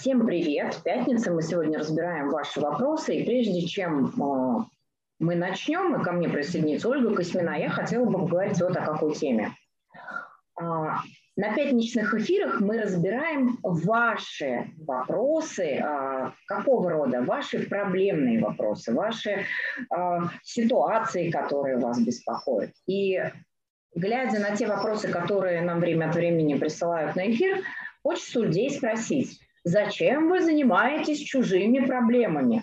Всем привет! Пятница. Мы сегодня разбираем ваши вопросы. И прежде чем э, мы начнем, и ко мне присоединится Ольга Косьмина, я хотела бы поговорить вот о какой теме. Э, на пятничных эфирах мы разбираем ваши вопросы, э, какого рода, ваши проблемные вопросы, ваши э, ситуации, которые вас беспокоят. И глядя на те вопросы, которые нам время от времени присылают на эфир, хочется людей спросить, Зачем вы занимаетесь чужими проблемами?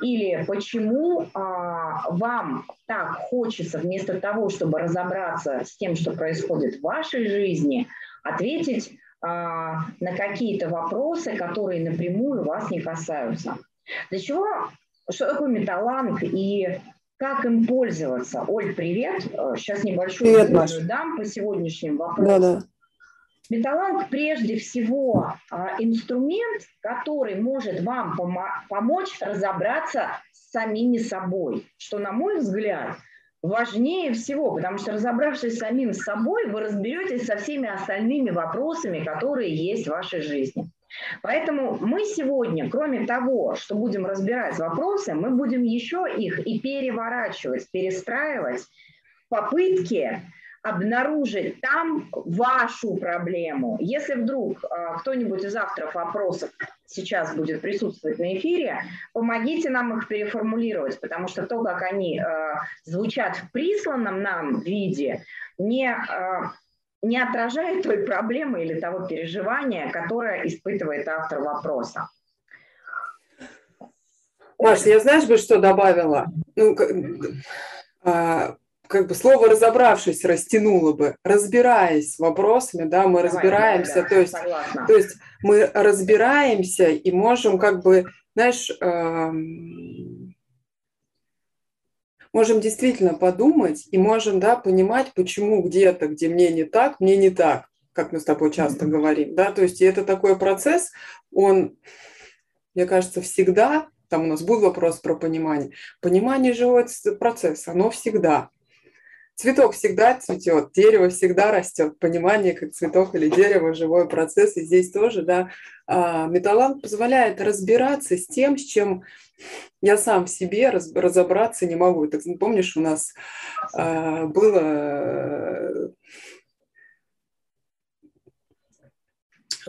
Или почему а, вам так хочется вместо того, чтобы разобраться с тем, что происходит в вашей жизни, ответить а, на какие-то вопросы, которые напрямую вас не касаются? Для чего? Что такое металланг и как им пользоваться? Оль, привет. Сейчас небольшую привет, дам по сегодняшним вопросам. Да, да. Металланг прежде всего а, инструмент, который может вам помочь разобраться с самими собой, что, на мой взгляд, важнее всего, потому что разобравшись с самим собой, вы разберетесь со всеми остальными вопросами, которые есть в вашей жизни. Поэтому мы сегодня, кроме того, что будем разбирать вопросы, мы будем еще их и переворачивать, перестраивать в попытке обнаружить там вашу проблему. Если вдруг э, кто-нибудь из авторов вопросов сейчас будет присутствовать на эфире, помогите нам их переформулировать, потому что то, как они э, звучат в присланном нам виде, не, э, не отражает той проблемы или того переживания, которое испытывает автор вопроса. Маша, я знаешь бы, что добавила? Ну, а, как бы слово разобравшись растянуло бы, разбираясь вопросами, да, мы Давай, разбираемся, да, то есть, то есть мы разбираемся и можем как бы, знаешь, эм, можем действительно подумать и можем, да, понимать, почему где-то, где мне не так, мне не так, как мы с тобой часто mm-hmm. говорим, да, то есть это такой процесс, он, мне кажется, всегда там у нас был вопрос про понимание. Понимание живой процесс, оно всегда. Цветок всегда цветет, дерево всегда растет. Понимание, как цветок или дерево, живой процесс. И здесь тоже, да, а, металланг позволяет разбираться с тем, с чем я сам в себе разобраться не могу. Так помнишь, у нас а, было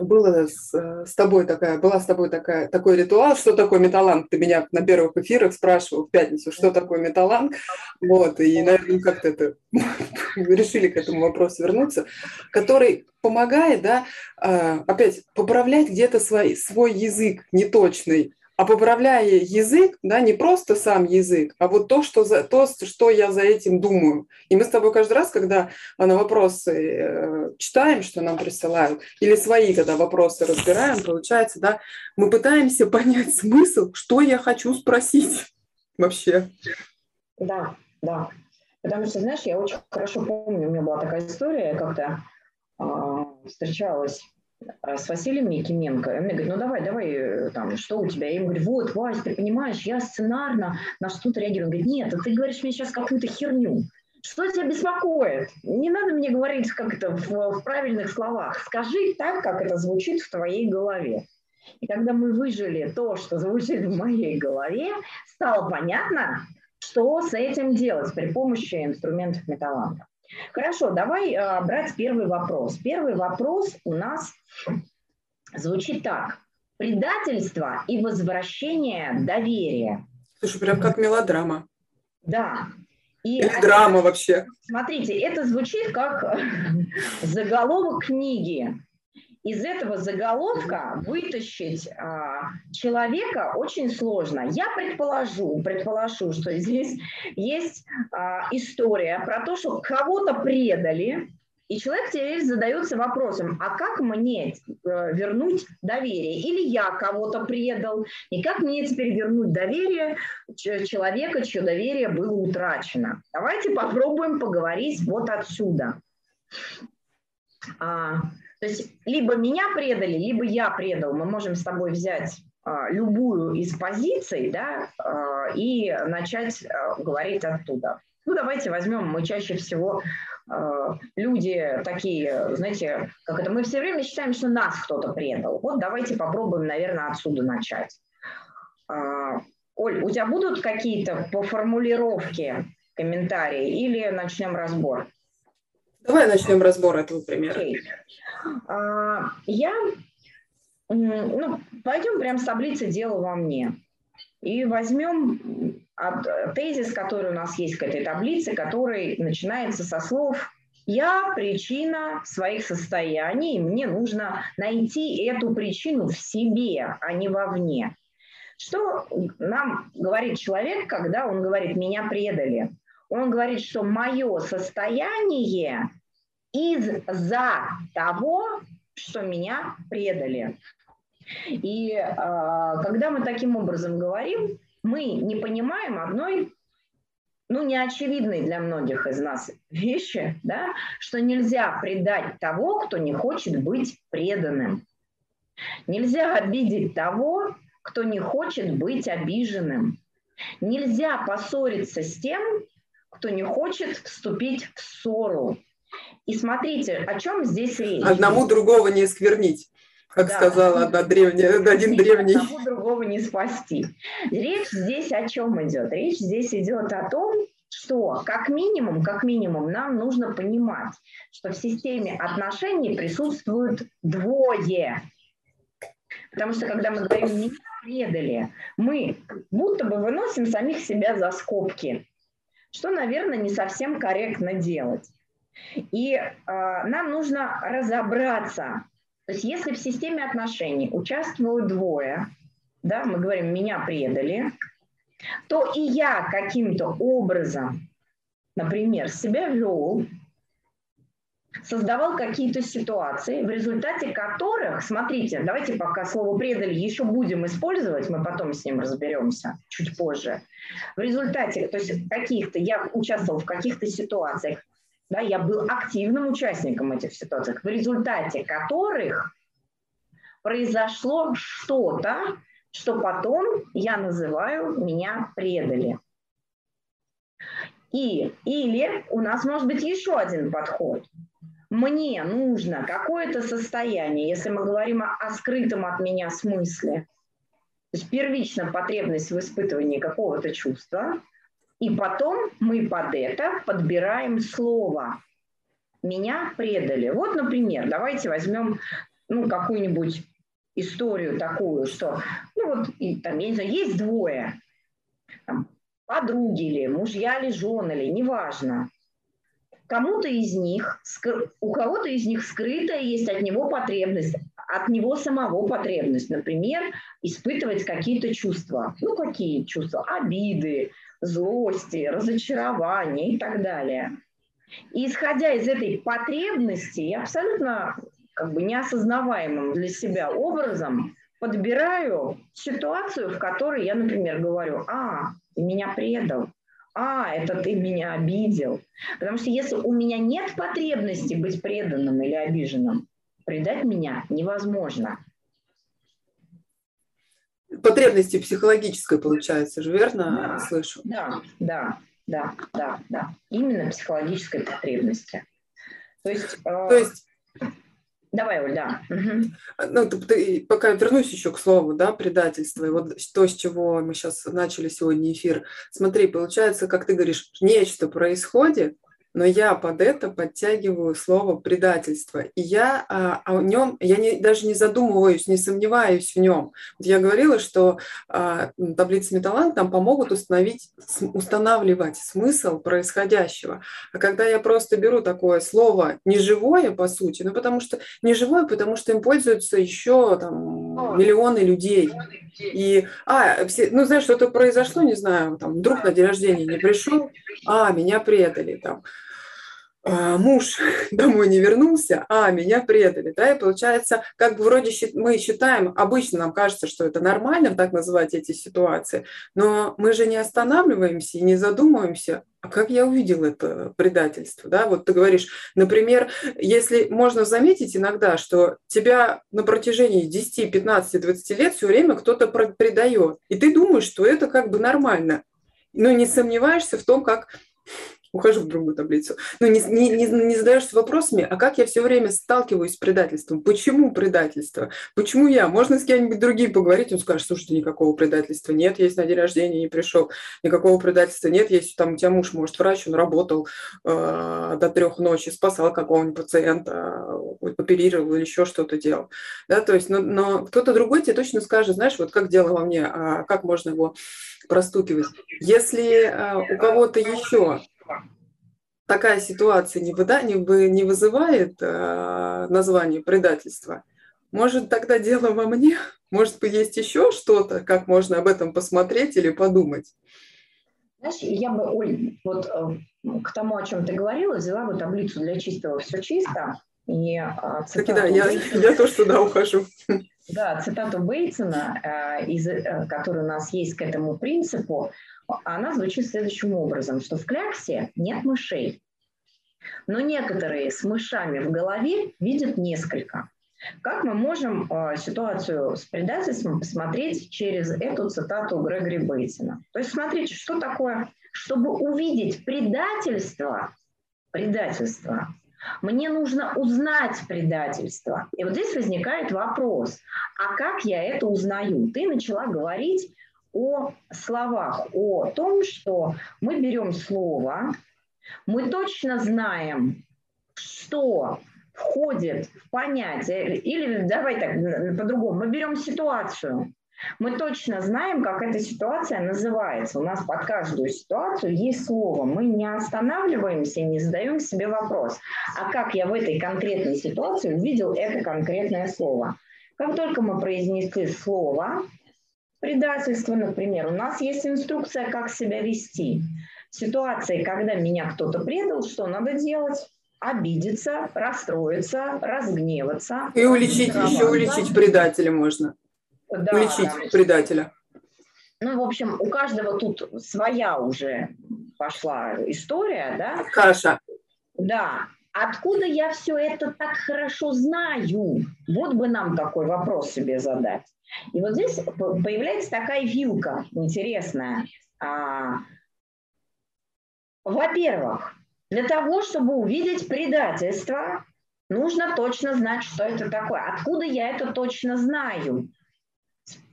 было с, с тобой такая, была с тобой такая, такой ритуал, что такое металланг. Ты меня на первых эфирах спрашивал в пятницу, что такое металланг. Вот, и, наверное, как-то это решили к этому вопросу вернуться, который помогает, да, а, опять поправлять где-то свой, свой язык неточный, а поправляя язык, да, не просто сам язык, а вот то, что, за, то, что я за этим думаю. И мы с тобой каждый раз, когда на вопросы э, читаем, что нам присылают, или свои, когда вопросы разбираем, получается, да, мы пытаемся понять смысл, что я хочу спросить вообще. Да, да. Потому что, знаешь, я очень хорошо помню, у меня была такая история, как-то э, встречалась с Василием Якименко. Он мне говорит, ну давай, давай, э, там, что у тебя? Я ему говорю, вот, Вась, ты понимаешь, я сценарно на что-то реагирую. Он говорит, нет, а ты говоришь мне сейчас какую-то херню. Что тебя беспокоит? Не надо мне говорить как это в, в правильных словах. Скажи так, как это звучит в твоей голове. И когда мы выжили то, что звучит в моей голове, стало понятно, что с этим делать при помощи инструментов металланта. Хорошо, давай э, брать первый вопрос. Первый вопрос у нас звучит так. Предательство и возвращение доверия. Слушай, прям как мелодрама. Да. И Или драма вообще. Смотрите, это звучит как заголовок книги из этого заголовка вытащить а, человека очень сложно. Я предположу, предположу, что здесь есть а, история про то, что кого-то предали, и человек теперь задается вопросом, а как мне э, вернуть доверие? Или я кого-то предал, и как мне теперь вернуть доверие человека, чье доверие было утрачено? Давайте попробуем поговорить вот отсюда. То есть либо меня предали, либо я предал. Мы можем с тобой взять а, любую из позиций да, а, и начать а, говорить оттуда. Ну, давайте возьмем, мы чаще всего э, люди такие, знаете, как это, мы все время считаем, что нас кто-то предал. Вот давайте попробуем, наверное, отсюда начать. Э, Оль, у тебя будут какие-то по формулировке комментарии или начнем разбор? Давай начнем разбор этого примера. Okay. А, я, ну, пойдем прямо с таблицы «Дело во мне». И возьмем тезис, который у нас есть к этой таблице, который начинается со слов «Я причина своих состояний, и мне нужно найти эту причину в себе, а не вовне». Что нам говорит человек, когда он говорит «меня предали»? Он говорит, что мое состояние из-за того, что меня предали. И э, когда мы таким образом говорим, мы не понимаем одной, ну, неочевидной для многих из нас вещи, да, что нельзя предать того, кто не хочет быть преданным. Нельзя обидеть того, кто не хочет быть обиженным. Нельзя поссориться с тем, кто не хочет вступить в ссору. И смотрите, о чем здесь речь. Одному другого не сквернить как да. сказала одна древняя, один древний. Одного другого не спасти. Речь здесь о чем идет? Речь здесь идет о том, что как минимум, как минимум нам нужно понимать, что в системе отношений присутствуют двое. Потому что когда мы говорим «меня предали», мы будто бы выносим самих себя за скобки, что, наверное, не совсем корректно делать. И э, нам нужно разобраться, то есть если в системе отношений участвуют двое, да, мы говорим, меня предали, то и я каким-то образом, например, себя вел, создавал какие-то ситуации, в результате которых, смотрите, давайте пока слово «предали» еще будем использовать, мы потом с ним разберемся чуть позже. В результате, то есть каких-то, я участвовал в каких-то ситуациях, да, я был активным участником этих ситуаций, в результате которых произошло что-то, что потом я называю «меня предали». И, или у нас может быть еще один подход. Мне нужно какое-то состояние, если мы говорим о, о скрытом от меня смысле, то есть первично потребность в испытывании какого-то чувства – и потом мы под это подбираем слово. Меня предали. Вот, например, давайте возьмем ну, какую-нибудь историю такую, что, ну вот, и, там, я не знаю, есть двое, там, подруги или мужья или жены или, неважно. Кому-то из них, у кого-то из них скрытая есть от него потребность, от него самого потребность, например, испытывать какие-то чувства. Ну, какие чувства? Обиды, злости, разочарования и так далее. И исходя из этой потребности, я абсолютно как бы неосознаваемым для себя образом подбираю ситуацию, в которой я, например, говорю, а, ты меня предал, а, это ты меня обидел. Потому что если у меня нет потребности быть преданным или обиженным, предать меня невозможно потребности психологической, получается же, верно да, слышу? Да, да, да, да, да. Именно психологической потребности. То есть... Э, То есть Давай, Оль, да. Ну, ты, ты, пока вернусь еще к слову, да, предательство, и вот то, с чего мы сейчас начали сегодня эфир. Смотри, получается, как ты говоришь, нечто происходит, но я под это подтягиваю слово предательство. И я а, о нем, я не, даже не задумываюсь, не сомневаюсь в нем. Вот я говорила, что а, таблицы Металланг нам помогут установить, устанавливать смысл происходящего. А когда я просто беру такое слово неживое, по сути, ну потому что неживое, потому что им пользуются еще там миллионы людей. И, а, все, ну, знаешь, что-то произошло, не знаю, там, вдруг на день рождения не пришел, а, меня предали, там, а, муж домой не вернулся, а меня предали, да, и получается, как бы вроде мы считаем, обычно нам кажется, что это нормально так называть эти ситуации, но мы же не останавливаемся и не задумываемся, а как я увидел это предательство, да, вот ты говоришь, например, если можно заметить иногда, что тебя на протяжении 10, 15, 20 лет все время кто-то предает, и ты думаешь, что это как бы нормально, но не сомневаешься в том, как ухожу в другую таблицу. Ну, не, не, не, задаешься вопросами, а как я все время сталкиваюсь с предательством? Почему предательство? Почему я? Можно с кем-нибудь другим поговорить, он скажет, слушайте, никакого предательства нет, есть на день рождения, не пришел, никакого предательства нет, есть там у тебя муж, может, врач, он работал э, до трех ночи, спасал какого-нибудь пациента, э, оперировал или еще что-то делал. Да, то есть, но, но кто-то другой тебе точно скажет, знаешь, вот как дело во мне, а как можно его простукивать. Если э, у кого-то еще такая ситуация не, выда, не, не вызывает э, название предательства, может тогда дело во мне? Может быть, есть еще что-то, как можно об этом посмотреть или подумать? Знаешь, я бы, Оль, вот э, к тому, о чем ты говорила, взяла бы таблицу для чистого «Все чисто». И, э, цитату, да, я, я тоже туда ухожу. Да, цитату Бейтсона, э, из, э, у нас есть к этому принципу, она звучит следующим образом, что в кляксе нет мышей, но некоторые с мышами в голове видят несколько. Как мы можем э, ситуацию с предательством посмотреть через эту цитату Грегори Бейтсона? То есть смотрите, что такое, чтобы увидеть предательство, предательство, мне нужно узнать предательство. И вот здесь возникает вопрос, а как я это узнаю? Ты начала говорить о словах, о том, что мы берем слово, мы точно знаем, что входит в понятие, или давай так по-другому, мы берем ситуацию, мы точно знаем, как эта ситуация называется. У нас под каждую ситуацию есть слово. Мы не останавливаемся и не задаем себе вопрос, а как я в этой конкретной ситуации увидел это конкретное слово. Как только мы произнесли слово, предательство, например, у нас есть инструкция, как себя вести. В ситуации, когда меня кто-то предал, что надо делать? Обидеться, расстроиться, разгневаться. И уличить, еще уличить предателя можно. Да, уличить да. предателя. Ну, в общем, у каждого тут своя уже пошла история, да? Каша. Да. Откуда я все это так хорошо знаю? Вот бы нам такой вопрос себе задать. И вот здесь появляется такая вилка интересная. А, во-первых, для того, чтобы увидеть предательство, нужно точно знать, что это такое. Откуда я это точно знаю?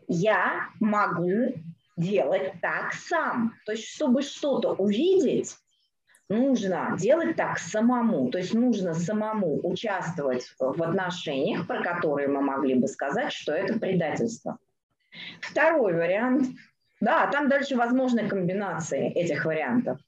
Я могу делать так сам. То есть, чтобы что-то увидеть, нужно делать так самому. То есть нужно самому участвовать в отношениях, про которые мы могли бы сказать, что это предательство. Второй вариант. Да, там дальше возможны комбинации этих вариантов.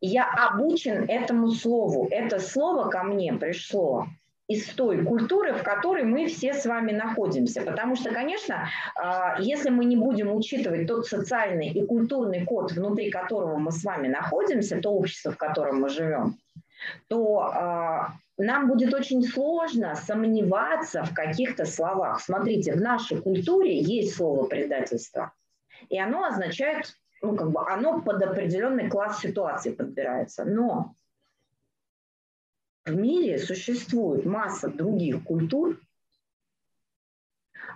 Я обучен этому слову. Это слово ко мне пришло из той культуры, в которой мы все с вами находимся. Потому что, конечно, а, если мы не будем учитывать тот социальный и культурный код, внутри которого мы с вами находимся, то общество, в котором мы живем, то а, нам будет очень сложно сомневаться в каких-то словах. Смотрите, в нашей культуре есть слово предательство, и оно означает, ну, как бы, оно под определенный класс ситуации подбирается. Но в мире существует масса других культур,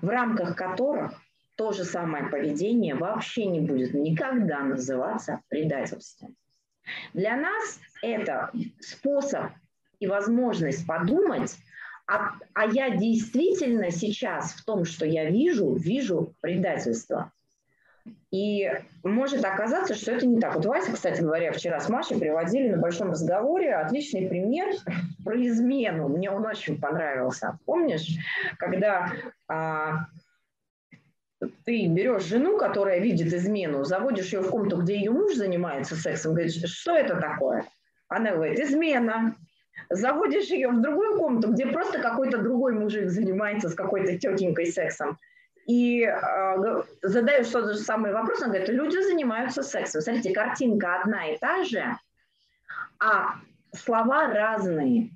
в рамках которых то же самое поведение вообще не будет никогда называться предательством. Для нас это способ и возможность подумать, а, а я действительно сейчас в том, что я вижу, вижу предательство. И может оказаться, что это не так. Вот Вася, кстати говоря, вчера с Машей приводили на большом разговоре отличный пример про измену. Мне он очень понравился. Помнишь, когда а, ты берешь жену, которая видит измену, заводишь ее в комнату, где ее муж занимается сексом, говоришь, что это такое? Она говорит, измена. Заводишь ее в другую комнату, где просто какой-то другой мужик занимается с какой-то тетенькой сексом и э, задаешь тот же самый вопрос, он говорит, люди занимаются сексом. Смотрите, картинка одна и та же, а слова разные.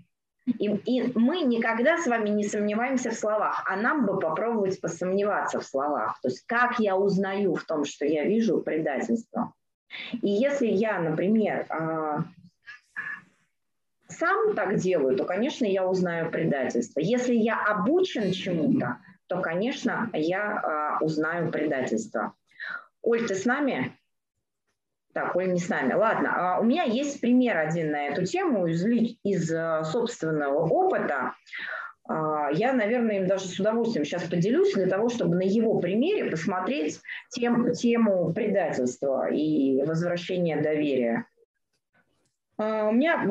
И, и мы никогда с вами не сомневаемся в словах, а нам бы попробовать посомневаться в словах. То есть как я узнаю в том, что я вижу предательство. И если я, например, э, сам так делаю, то, конечно, я узнаю предательство. Если я обучен чему-то, то, конечно, я а, узнаю предательство. Оль, ты с нами? Так, Оля не с нами. Ладно, а у меня есть пример один на эту тему из, из э, собственного опыта. А, я, наверное, им даже с удовольствием сейчас поделюсь для того, чтобы на его примере посмотреть тем, тему предательства и возвращения доверия. А, у меня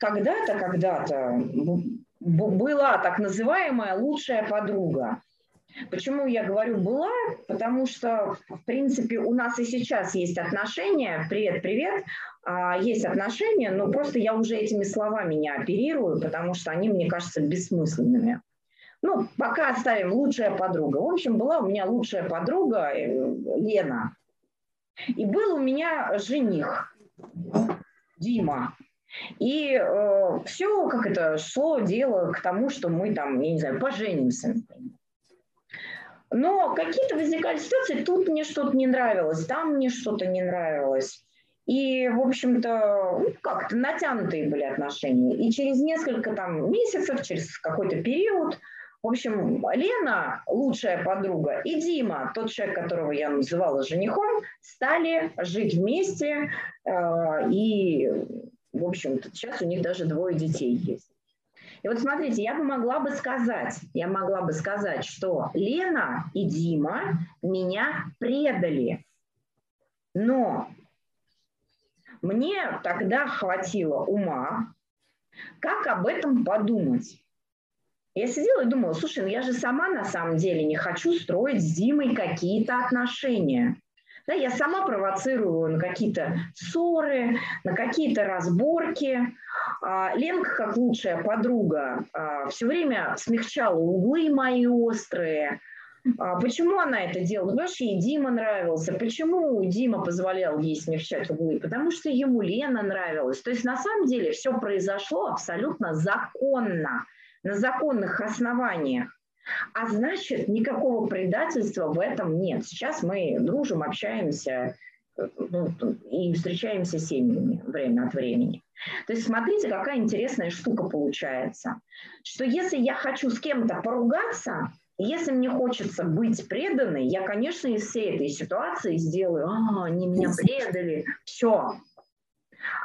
когда-то, когда-то была так называемая лучшая подруга. Почему я говорю была? Потому что, в принципе, у нас и сейчас есть отношения. Привет, привет. А, есть отношения, но просто я уже этими словами не оперирую, потому что они, мне кажутся, бессмысленными. Ну, пока оставим лучшая подруга. В общем, была у меня лучшая подруга э, Лена. И был у меня жених Дима. И э, все, как это, шло дело к тому, что мы там, я не знаю, поженимся. Но какие-то возникали ситуации, тут мне что-то не нравилось, там мне что-то не нравилось. И, в общем-то, ну, как-то натянутые были отношения. И через несколько там месяцев, через какой-то период, в общем, Лена, лучшая подруга, и Дима, тот человек, которого я называла женихом, стали жить вместе. Э, и, в общем-то, сейчас у них даже двое детей есть. И вот смотрите, я бы могла бы сказать, я могла бы сказать, что Лена и Дима меня предали. Но мне тогда хватило ума, как об этом подумать. Я сидела и думала, слушай, ну я же сама на самом деле не хочу строить с Димой какие-то отношения. Да, я сама провоцирую на какие-то ссоры, на какие-то разборки. А, Ленка, как лучшая подруга, а, все время смягчала углы мои острые. А, почему она это делала? Потому что ей Дима нравился. Почему Дима позволял ей смягчать углы? Потому что ему Лена нравилась. То есть на самом деле все произошло абсолютно законно, на законных основаниях. А значит, никакого предательства в этом нет. Сейчас мы дружим, общаемся ну, и встречаемся с семьями время от времени. То есть смотрите, какая интересная штука получается. Что если я хочу с кем-то поругаться, если мне хочется быть преданной, я, конечно, из всей этой ситуации сделаю, а, они меня предали, все.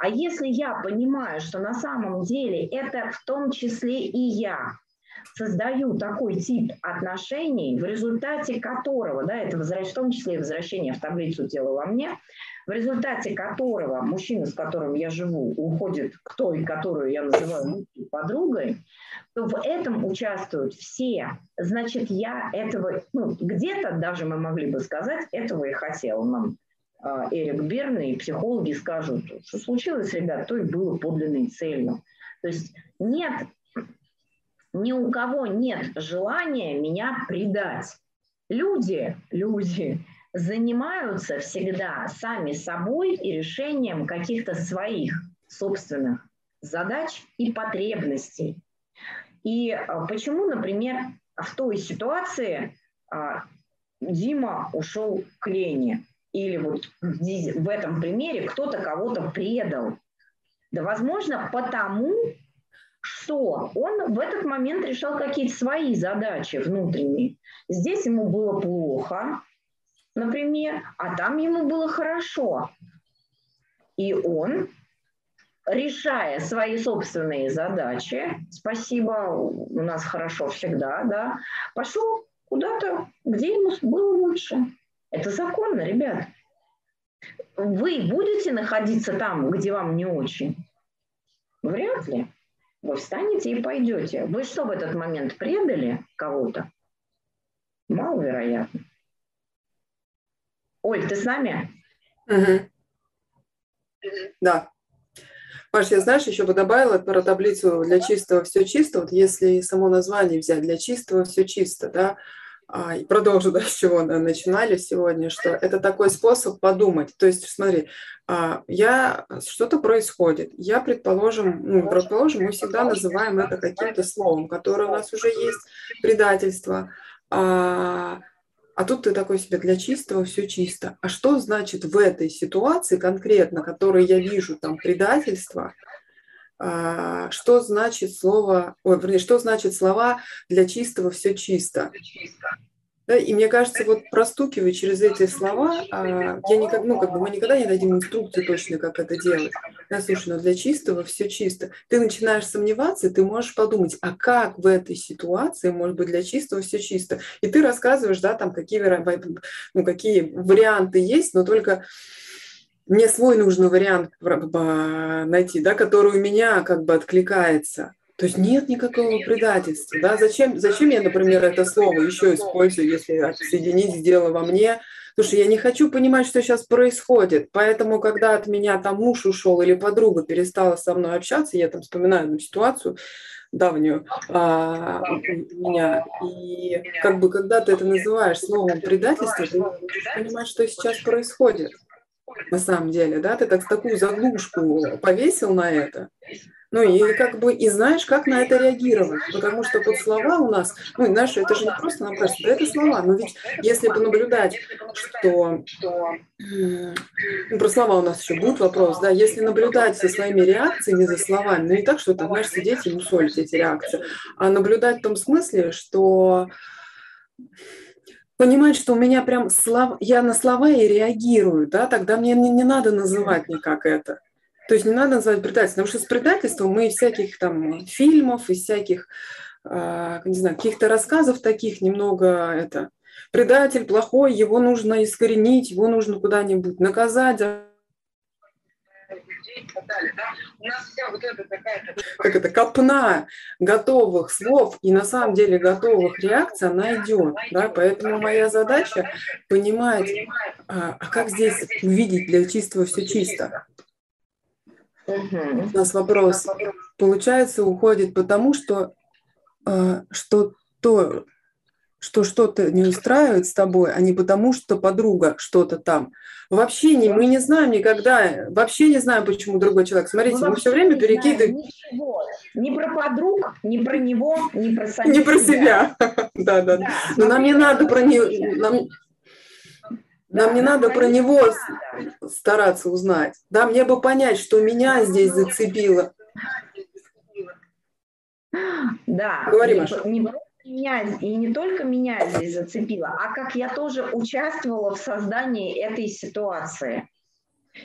А если я понимаю, что на самом деле это в том числе и я, создаю такой тип отношений, в результате которого, да, это в том числе и возвращение в таблицу тела во мне, в результате которого мужчина, с которым я живу, уходит к той, которую я называю подругой, то в этом участвуют все. Значит, я этого, ну, где-то даже мы могли бы сказать, этого и хотел нам а, Эрик Берн и психологи скажут, что случилось, ребят, то и было подлинной целью. То есть нет ни у кого нет желания меня предать. Люди, люди занимаются всегда сами собой и решением каких-то своих собственных задач и потребностей. И а, почему, например, в той ситуации а, Дима ушел к Лене, или вот в этом примере кто-то кого-то предал. Да, возможно, потому, что он в этот момент решал какие-то свои задачи внутренние. Здесь ему было плохо, например, а там ему было хорошо. И он, решая свои собственные задачи, спасибо, у нас хорошо всегда, да, пошел куда-то, где ему было лучше. Это законно, ребят. Вы будете находиться там, где вам не очень? Вряд ли. Вы встанете и пойдете. Вы что в этот момент предали кого-то? Маловероятно. Оль, ты с нами? Угу. Да. Маш, я знаешь, еще бы добавила про таблицу для чистого все чисто. Вот если само название взять для чистого все чисто, да, а, и продолжу, да, с чего начинали сегодня, что это такой способ подумать. То есть, смотри, а, я, что-то происходит. Я, предположим, ну, предположим, мы всегда называем это каким-то словом, которое у нас уже есть, предательство. А, а тут ты такой себе для чистого все чисто. А что значит в этой ситуации конкретно, которой я вижу там предательство, что значит слово, ой, вернее, что значит слова для чистого все чисто? Да, и мне кажется, вот простукивая через эти слова, а, я никак, ну, как бы мы никогда не дадим инструкции точно, как это делать. Да, слушай, но для чистого все чисто. Ты начинаешь сомневаться, ты можешь подумать, а как в этой ситуации может быть для чистого все чисто? И ты рассказываешь, да, там какие, ну, какие варианты есть, но только мне свой нужный вариант найти, да, который у меня как бы откликается. То есть нет никакого предательства. Да? Зачем, зачем я, например, это слово еще использую, если соединить дело во мне? Слушай, я не хочу понимать, что сейчас происходит. Поэтому, когда от меня там муж ушел или подруга перестала со мной общаться, я там вспоминаю одну ситуацию давнюю а, меня. И как бы когда ты это называешь словом предательство, ты понимаешь, что сейчас происходит на самом деле, да, ты так такую заглушку повесил на это, ну и как бы и знаешь, как на это реагировать, потому что под слова у нас, ну знаешь, это же не просто кажется, да это слова, но ведь если понаблюдать, что ну, про слова у нас еще будет вопрос, да, если наблюдать за своими реакциями, за словами, ну не так, что там, знаешь, сидеть и мусолить эти реакции, а наблюдать в том смысле, что понимать, что у меня прям слова, я на слова и реагирую, да, тогда мне не, не надо называть никак это. То есть не надо называть предательством, потому что с предательством мы из всяких там фильмов, из всяких, э, не знаю, каких-то рассказов таких немного это предатель плохой, его нужно искоренить, его нужно куда-нибудь наказать. Как это, копна готовых слов и на самом деле готовых реакций, она идет. Да? Поэтому моя задача понимать, а, а как здесь увидеть для чистого все чисто. У нас вопрос, получается, уходит потому, что, а, что то, что что-то не устраивает с тобой, а не потому, что подруга что-то там. Вообще не, мы не знаем никогда, вообще не знаем, почему другой человек. Смотрите, мы, мы все время перекидываем. Ничего. Ни про подруг, ни про него, ни про самих Не про себя. Да, да. Но нам не надо про него. Нам, не надо про него стараться узнать. Да, мне бы понять, что меня здесь зацепило. Да. Говори, Маша. Не, меня, и не только меня здесь зацепило, а как я тоже участвовала в создании этой ситуации.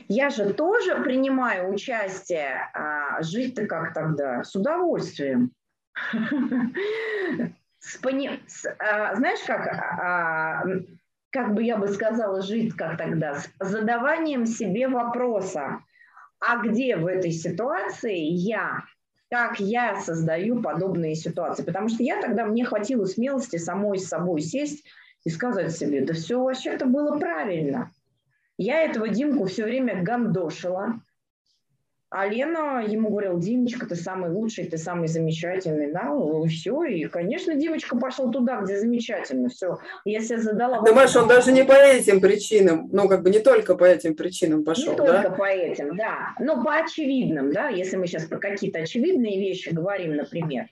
Я же тоже принимаю участие, а, жить-то как тогда, с удовольствием. С, пони... с, а, знаешь, как, а, как бы я бы сказала, жить как тогда, с задаванием себе вопроса, а где в этой ситуации я как я создаю подобные ситуации. Потому что я тогда, мне хватило смелости самой с собой сесть и сказать себе, да все вообще-то было правильно. Я этого Димку все время гандошила, а Лена ему говорила, Димочка, ты самый лучший, ты самый замечательный. Да, ну, все, и, конечно, Димочка пошел туда, где замечательно. Все, я себе задала... Думаешь, он даже не по этим причинам, ну, как бы не только по этим причинам пошел, Не да? только по этим, да. Но по очевидным, да, если мы сейчас про какие-то очевидные вещи говорим, например.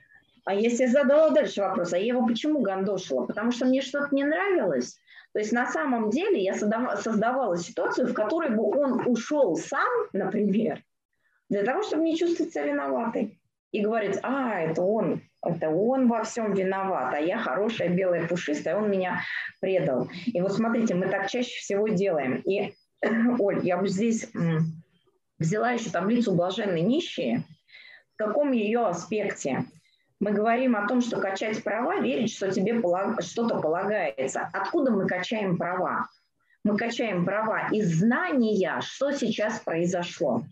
А если я задала дальше вопрос, а я его почему гандошила? Потому что мне что-то не нравилось. То есть на самом деле я создавала ситуацию, в которой бы он ушел сам, например, для того, чтобы не чувствовать себя виноватой. И говорить, а, это он, это он во всем виноват, а я хорошая, белая, пушистая, он меня предал. И вот смотрите, мы так чаще всего делаем. И, Оль, я бы здесь взяла еще таблицу «Блаженные нищие». В каком ее аспекте? Мы говорим о том, что качать права, верить, что тебе что-то полагается. Откуда мы качаем права? Мы качаем права из знания, что сейчас произошло.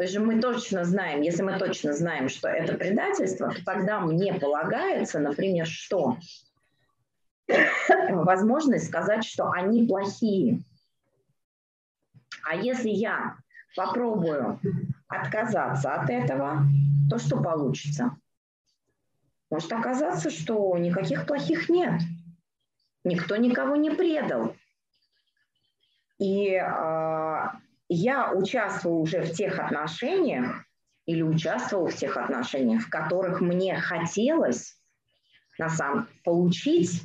То есть мы точно знаем, если мы точно знаем, что это предательство, то тогда мне полагается, например, что? Возможность сказать, что они плохие. А если я попробую отказаться от этого, то что получится? Может оказаться, что никаких плохих нет. Никто никого не предал. И э, я участвую уже в тех отношениях или участвовал в тех отношениях, в которых мне хотелось на самом получить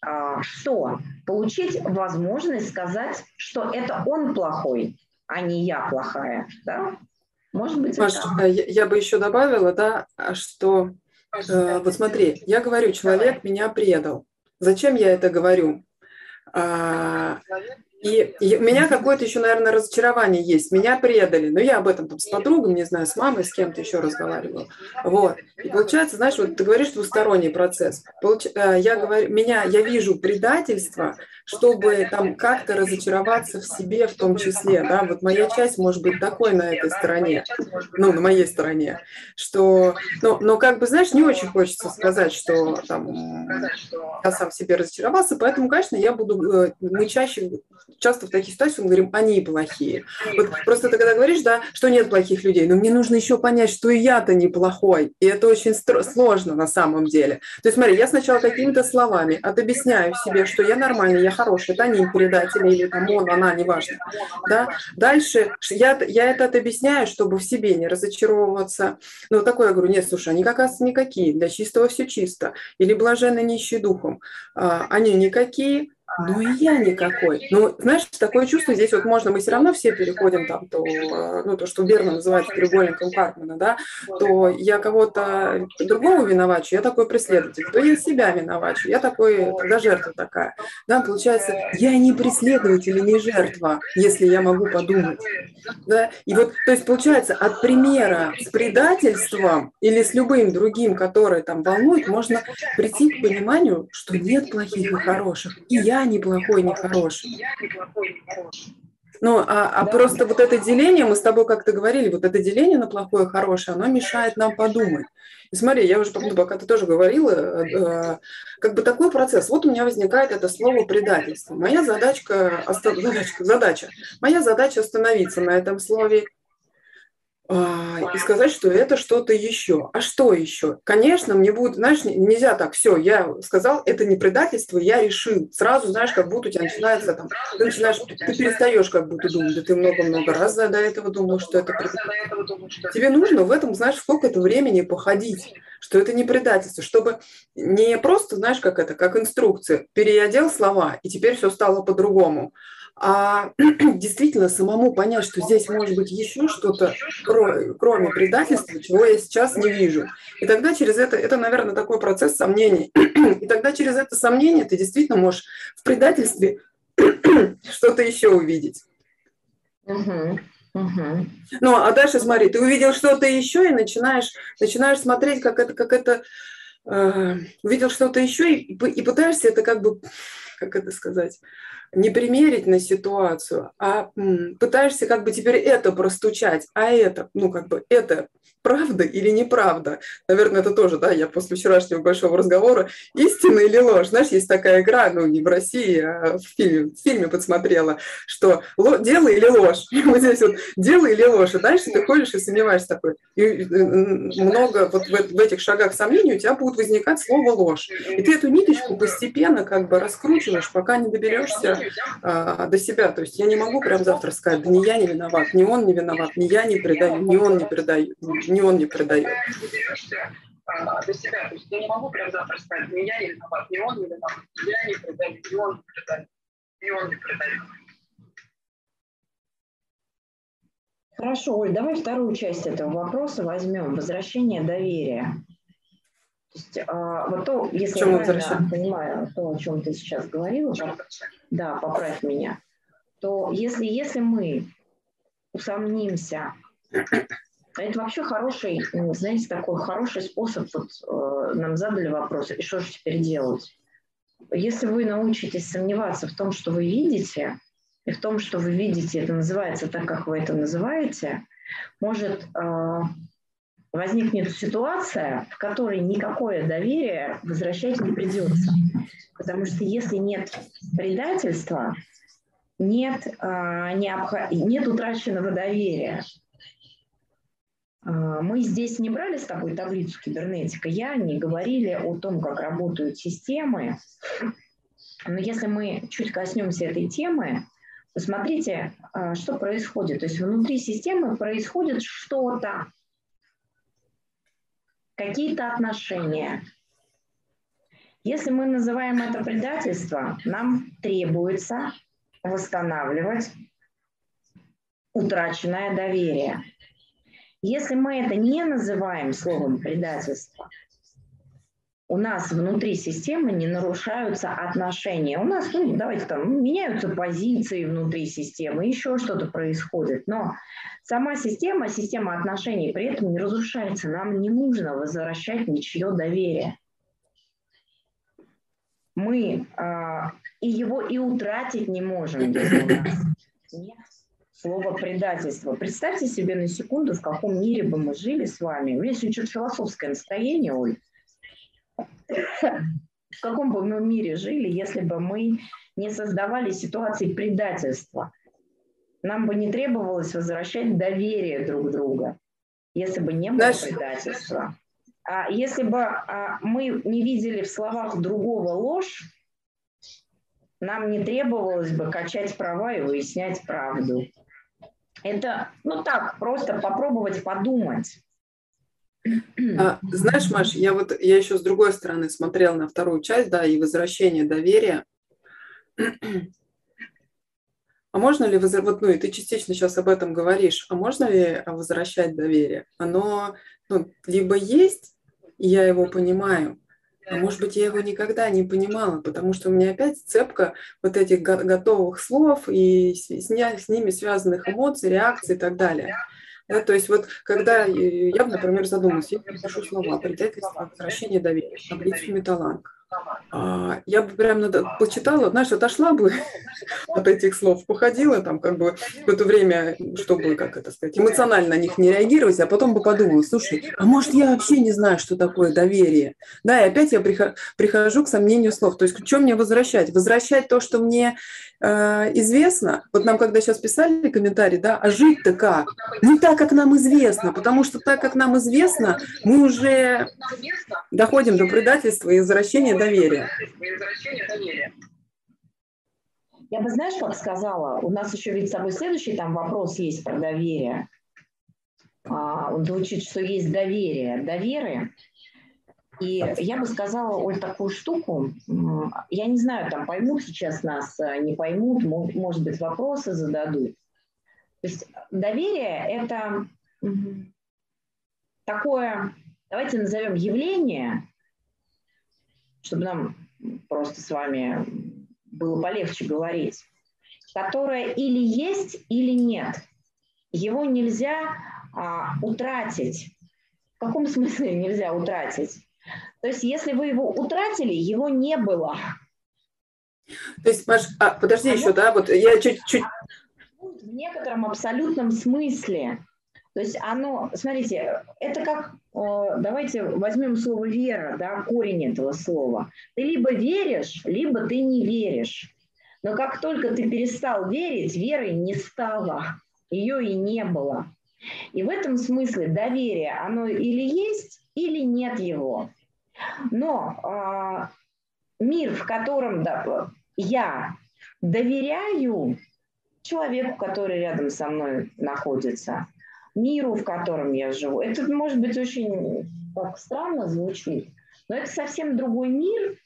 а, что? Получить возможность сказать, что это он плохой, а не я плохая. Да? Может быть, Маш, это... я, я бы еще добавила, да, что э, вот смотри, я говорю, человек Давай. меня предал. Зачем я это говорю? А, и, и у меня какое-то еще, наверное, разочарование есть. Меня предали. Но я об этом там с подругой, не знаю, с мамой, с кем-то еще разговаривала. Вот. И получается, знаешь, вот ты говоришь двусторонний процесс. Получ... Э, я говорю, меня, я вижу предательство, чтобы там как-то разочароваться в себе в том числе. Да? Вот моя часть может быть такой на этой стороне, ну, на моей стороне, что, но, но как бы, знаешь, не очень хочется сказать, что там я сам в себе разочаровался, поэтому, конечно, я буду, э, мы чаще часто в таких ситуациях мы говорим, они плохие. Вот просто ты когда говоришь, да, что нет плохих людей, но мне нужно еще понять, что и я-то неплохой. И это очень сложно на самом деле. То есть смотри, я сначала какими-то словами отобъясняю себе, что я нормальный, я хороший, это они предатели или там он, она, неважно. Да? Дальше я, я это отобъясняю, чтобы в себе не разочаровываться. Ну, такое я говорю, нет, слушай, они как раз никакие, для чистого все чисто. Или блаженно нищие духом. А, они никакие, ну и я никакой. Ну, знаешь, такое чувство здесь вот можно, мы все равно все переходим там, то, ну, то, что верно называется треугольником Карпмана, да, то я кого-то другого виновачу, я такой преследователь, то я себя виновачу, я такой, тогда жертва такая. Да, получается, я не преследователь и не жертва, если я могу подумать. Да? И вот, то есть, получается, от примера с предательством или с любым другим, который там волнует, можно прийти к пониманию, что нет плохих и хороших. И я я не плохой, не хороший. Ну, а, а да. просто вот это деление, мы с тобой как-то говорили, вот это деление на плохое и хорошее, оно мешает нам подумать. И смотри, я уже, пока ты тоже говорила, э, как бы такой процесс. Вот у меня возникает это слово предательство. Моя задачка, задачка, задача, моя задача остановиться на этом слове и сказать, что это что-то еще. А что еще? Конечно, мне будет, знаешь, нельзя так, все, я сказал, это не предательство, я решил. Сразу, знаешь, как будто у тебя начинается там, ты начинаешь, ты перестаешь как будто думать, да ты много-много раз до этого думал, что это предательство. Тебе нужно в этом, знаешь, сколько это времени походить, что это не предательство, чтобы не просто, знаешь, как это, как инструкция, переодел слова, и теперь все стало по-другому, а действительно самому понять, что здесь может быть еще что-то, кроме предательства, чего я сейчас не вижу. И тогда через это, это, наверное, такой процесс сомнений. И тогда через это сомнение ты действительно можешь в предательстве что-то еще увидеть. Угу. Угу. Ну, а дальше смотри, ты увидел что-то еще и начинаешь, начинаешь смотреть, как это, как это, э, увидел что-то еще и, и пытаешься это как бы, как это сказать, не примерить на ситуацию, а пытаешься как бы теперь это простучать, а это, ну как бы это правда или неправда. Наверное, это тоже, да, я после вчерашнего большого разговора, истина или ложь. Знаешь, есть такая игра, ну, не в России, а в фильме, в фильме подсмотрела, что дело или ложь. И вот здесь вот дело или ложь. И дальше ты ходишь и сомневаешься такой. И много вот в, в этих шагах сомнений у тебя будет возникать слово ложь. И ты эту ниточку постепенно как бы раскручиваешь, пока не доберешься а, до себя. То есть я не могу прям завтра сказать, да не я не виноват, не он не виноват, не я не предаю, не он не предает, не он не предает. До себя. То есть я не могу прям завтра сказать, не я не виноват, не он не виноват, я не предаю, не он не предает, не он не предает. Хорошо, Оль, давай вторую часть этого вопроса возьмем. Возвращение доверия. То есть, а, вот то, если я правильно понимаю то, о чем ты сейчас говорила, то, да, поправь меня, то если, если мы усомнимся это вообще хороший, знаете, такой хороший способ. Вот, э, нам задали вопрос, и что же теперь делать? Если вы научитесь сомневаться в том, что вы видите, и в том, что вы видите, это называется так, как вы это называете, может э, возникнет ситуация, в которой никакое доверие возвращать не придется. Потому что если нет предательства, нет, э, необход... нет утраченного доверия. А, мы здесь не брали с тобой таблицу кибернетика, я не говорили о том, как работают системы. Но если мы чуть коснемся этой темы, посмотрите, а, что происходит. То есть внутри системы происходит что-то, какие-то отношения. Если мы называем это предательство, нам требуется восстанавливать утраченное доверие. Если мы это не называем словом предательство, у нас внутри системы не нарушаются отношения. У нас, ну, давайте там, меняются позиции внутри системы, еще что-то происходит. Но сама система, система отношений при этом не разрушается. Нам не нужно возвращать ничье доверие. Мы э, и его и утратить не можем, если у нас нет слова предательство. Представьте себе на секунду, в каком мире бы мы жили с вами. У меня сегодня что-то философское настроение, Оль. В каком бы мы мире жили, если бы мы не создавали ситуации предательства? Нам бы не требовалось возвращать доверие друг друга, если бы не было предательства. А если бы а, мы не видели в словах другого ложь, нам не требовалось бы качать права и выяснять правду. Это, ну так, просто попробовать подумать. А, знаешь, Маш, я вот я еще с другой стороны смотрела на вторую часть, да, и возвращение доверия. А можно ли вот, ну, и ты частично сейчас об этом говоришь, а можно ли возвращать доверие? Оно ну, либо есть, я его понимаю, а может быть, я его никогда не понимала, потому что у меня опять цепка вот этих готовых слов и с, с ними связанных эмоций, реакций и так далее. Да, то есть вот когда я, например, задумалась, я пишу слова «предательство», «возвращение доверия», «таблицу металланг», а, я бы прям надо, почитала, знаешь, отошла бы от этих слов, походила там как бы это время, чтобы, как это сказать, эмоционально на них не реагировать, а потом бы подумала, слушай, а может я вообще не знаю, что такое доверие? Да, и опять я прихожу к сомнению слов. То есть, что мне возвращать? Возвращать то, что мне э, известно? Вот нам когда сейчас писали комментарий, да, а жить-то как? Не так, как нам известно, потому что так, как нам известно, мы уже доходим до предательства и возвращения доверия. Я бы, знаешь, как сказала, у нас еще ведь с тобой следующий там вопрос есть про доверие. А, он звучит, что есть доверие. Доверие. И я бы сказала, Оль, такую штуку, я не знаю, там поймут сейчас нас, э, не поймут, может быть, вопросы зададут. То есть доверие – это такое, давайте назовем явление, чтобы нам просто с вами было полегче говорить, которое или есть, или нет. Его нельзя а, утратить. В каком смысле нельзя утратить? То есть, если вы его утратили, его не было. То есть, Маш, а, подожди а еще, да, вот я чуть-чуть... В некотором абсолютном смысле. То есть оно, смотрите, это как, давайте возьмем слово вера, да, корень этого слова. Ты либо веришь, либо ты не веришь. Но как только ты перестал верить, веры не стало, ее и не было. И в этом смысле доверие, оно или есть, или нет его. Но э, мир, в котором да, я доверяю человеку, который рядом со мной находится, миру, в котором я живу. Это может быть очень так странно звучит, но это совсем другой мир,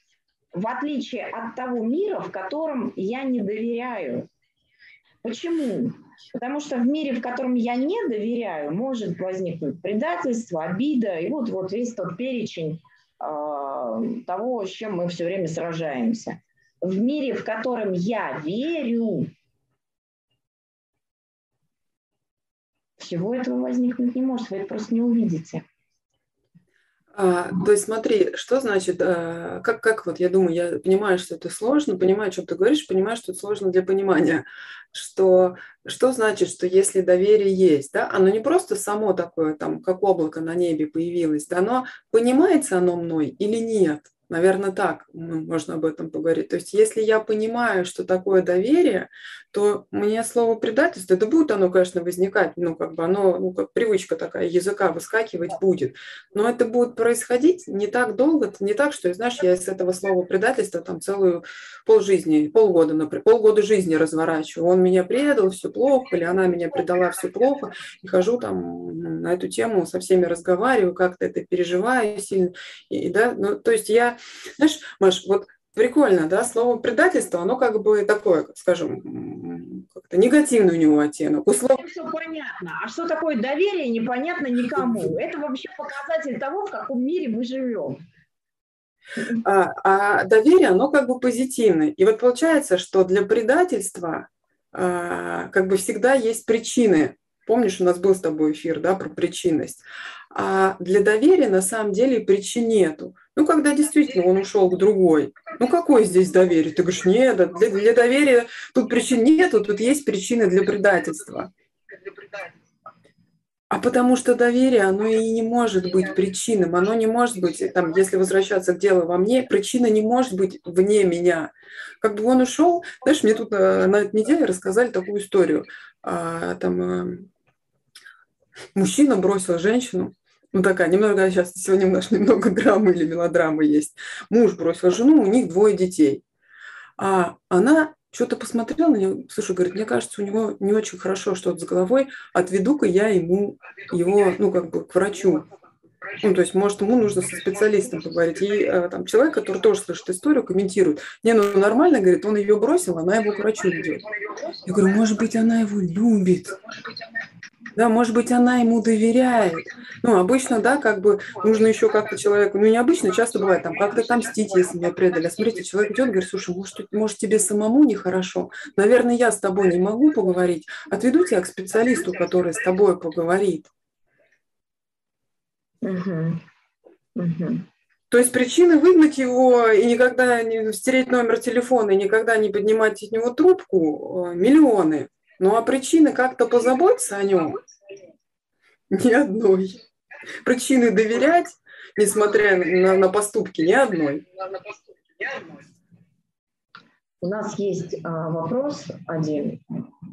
в отличие от того мира, в котором я не доверяю. Почему? Потому что в мире, в котором я не доверяю, может возникнуть предательство, обида и вот, вот весь тот перечень э, того, с чем мы все время сражаемся. В мире, в котором я верю, всего этого возникнуть не может, вы это просто не увидите. А, то есть смотри, что значит, а, как, как вот я думаю, я понимаю, что это сложно, понимаю, что ты говоришь, понимаю, что это сложно для понимания, что, что значит, что если доверие есть, да, оно не просто само такое, там, как облако на небе появилось, да, оно понимается оно мной или нет, Наверное, так можно об этом поговорить. То есть, если я понимаю, что такое доверие, то мне слово предательство, это будет оно, конечно, возникать, ну, как бы оно, ну, как привычка такая языка выскакивать будет, но это будет происходить не так долго, не так, что, знаешь, я из этого слова предательства там целую полжизни, полгода, например, полгода жизни разворачиваю. Он меня предал, все плохо, или она меня предала, все плохо, и хожу там на эту тему, со всеми разговариваю, как-то это переживаю сильно, и, да, ну, то есть я знаешь, Маш, вот прикольно, да, слово предательство, оно как бы такое, скажем, как-то негативный у него оттенок. У слова... Все понятно. А что такое доверие, непонятно никому. Это вообще показатель того, в каком мире мы живем. А, а доверие, оно как бы позитивное. И вот получается, что для предательства а, как бы всегда есть причины. Помнишь, у нас был с тобой эфир, да, про причинность. А для доверия на самом деле причин нету. Ну, когда действительно он ушел к другой. Ну, какое здесь доверие? Ты говоришь, нет, для, для доверия тут причин нету, тут есть причины для предательства. А потому что доверие, оно и не может быть причином, оно не может быть, там, если возвращаться к делу во мне, причина не может быть вне меня. Как бы он ушел, знаешь, мне тут на, на этой неделе рассказали такую историю. А, там а, мужчина бросил женщину, ну такая, немного, сейчас сегодня немножко немного драмы или мелодрамы есть. Муж бросил жену, у них двое детей. А она что-то посмотрел на него, слушай, говорит, мне кажется, у него не очень хорошо что-то с головой, отведу-ка я ему его, ну, как бы, к врачу. Ну, то есть, может, ему нужно со специалистом поговорить. И э, там человек, который тоже слышит историю, комментирует. Не, ну нормально, говорит, он ее бросил, она его к врачу ведет. Я говорю, может быть, она его любит. Да, может быть, она ему доверяет. Ну, обычно, да, как бы нужно еще как-то человеку, ну, необычно, часто бывает, там, как-то там мстить, если меня предали. А смотрите, человек идет, говорит, слушай, может, может, тебе самому нехорошо? Наверное, я с тобой не могу поговорить. Отведу тебя к специалисту, который с тобой поговорит. Угу. Угу. То есть причины выгнать его и никогда не стереть номер телефона, и никогда не поднимать от него трубку э, миллионы. Ну а причины как-то позаботиться о нем ни одной. Причины доверять, несмотря на, на поступки, ни одной. У нас есть а, вопрос один.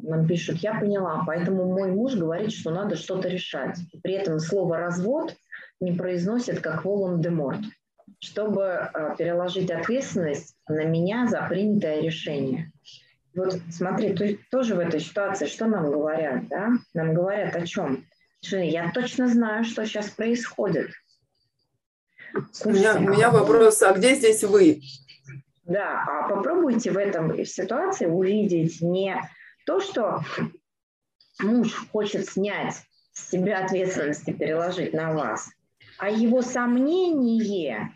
Нам пишут, я поняла, поэтому мой муж говорит, что надо что-то решать. При этом слово «развод» не произносит как «Волан-де-Морт», чтобы а, переложить ответственность на меня за принятое решение. Вот смотри, ты тоже в этой ситуации, что нам говорят, да? Нам говорят о чем? Что я точно знаю, что сейчас происходит. Слушайте, у, меня, у меня вопрос, а где здесь вы? Да, а попробуйте в этом ситуации увидеть не то, что муж хочет снять с себя ответственность и переложить на вас, а его сомнение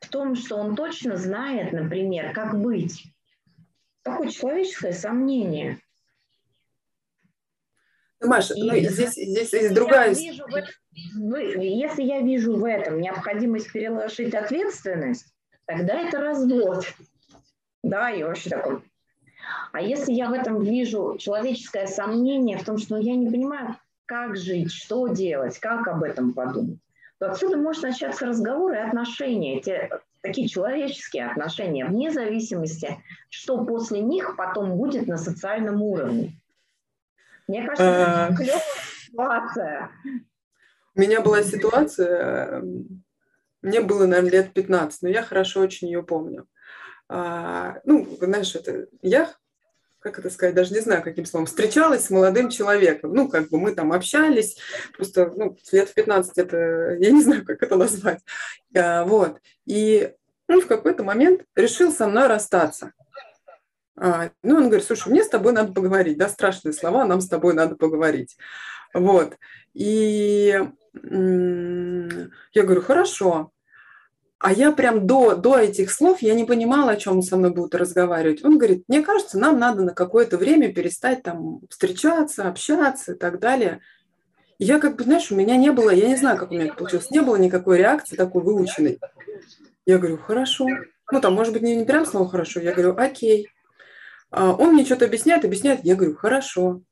в том, что он точно знает, например, как быть такое человеческое сомнение. Ну, Маша, и, ну, здесь, здесь есть другая... Вижу в, если я вижу в этом необходимость переложить ответственность, тогда это развод. Да, и вообще такой. А если я в этом вижу человеческое сомнение в том, что я не понимаю, как жить, что делать, как об этом подумать, то отсюда может начаться разговор и отношения, те такие человеческие отношения, вне зависимости, что после них потом будет на социальном уровне. Мне кажется, это клевая ситуация. У меня была ситуация, мне было, наверное, лет 15, но я хорошо очень ее помню. А, ну, знаешь, это я как это сказать, даже не знаю, каким словом, встречалась с молодым человеком. Ну, как бы мы там общались, просто, ну, лет в 15 это, я не знаю, как это назвать. А, вот. И он в какой-то момент решил со мной расстаться. А, ну, он говорит, слушай, мне с тобой надо поговорить, да, страшные слова, нам с тобой надо поговорить. Вот. И я говорю, хорошо. А я прям до, до этих слов, я не понимала, о чем он со мной будет разговаривать. Он говорит, мне кажется, нам надо на какое-то время перестать там встречаться, общаться и так далее. И я как бы, знаешь, у меня не было, я не знаю, как у меня это получилось, не было никакой реакции такой выученной. Я говорю, хорошо. Ну, там, может быть, не, не прям слово хорошо. Я говорю, окей. А он мне что-то объясняет, объясняет. Я говорю, хорошо.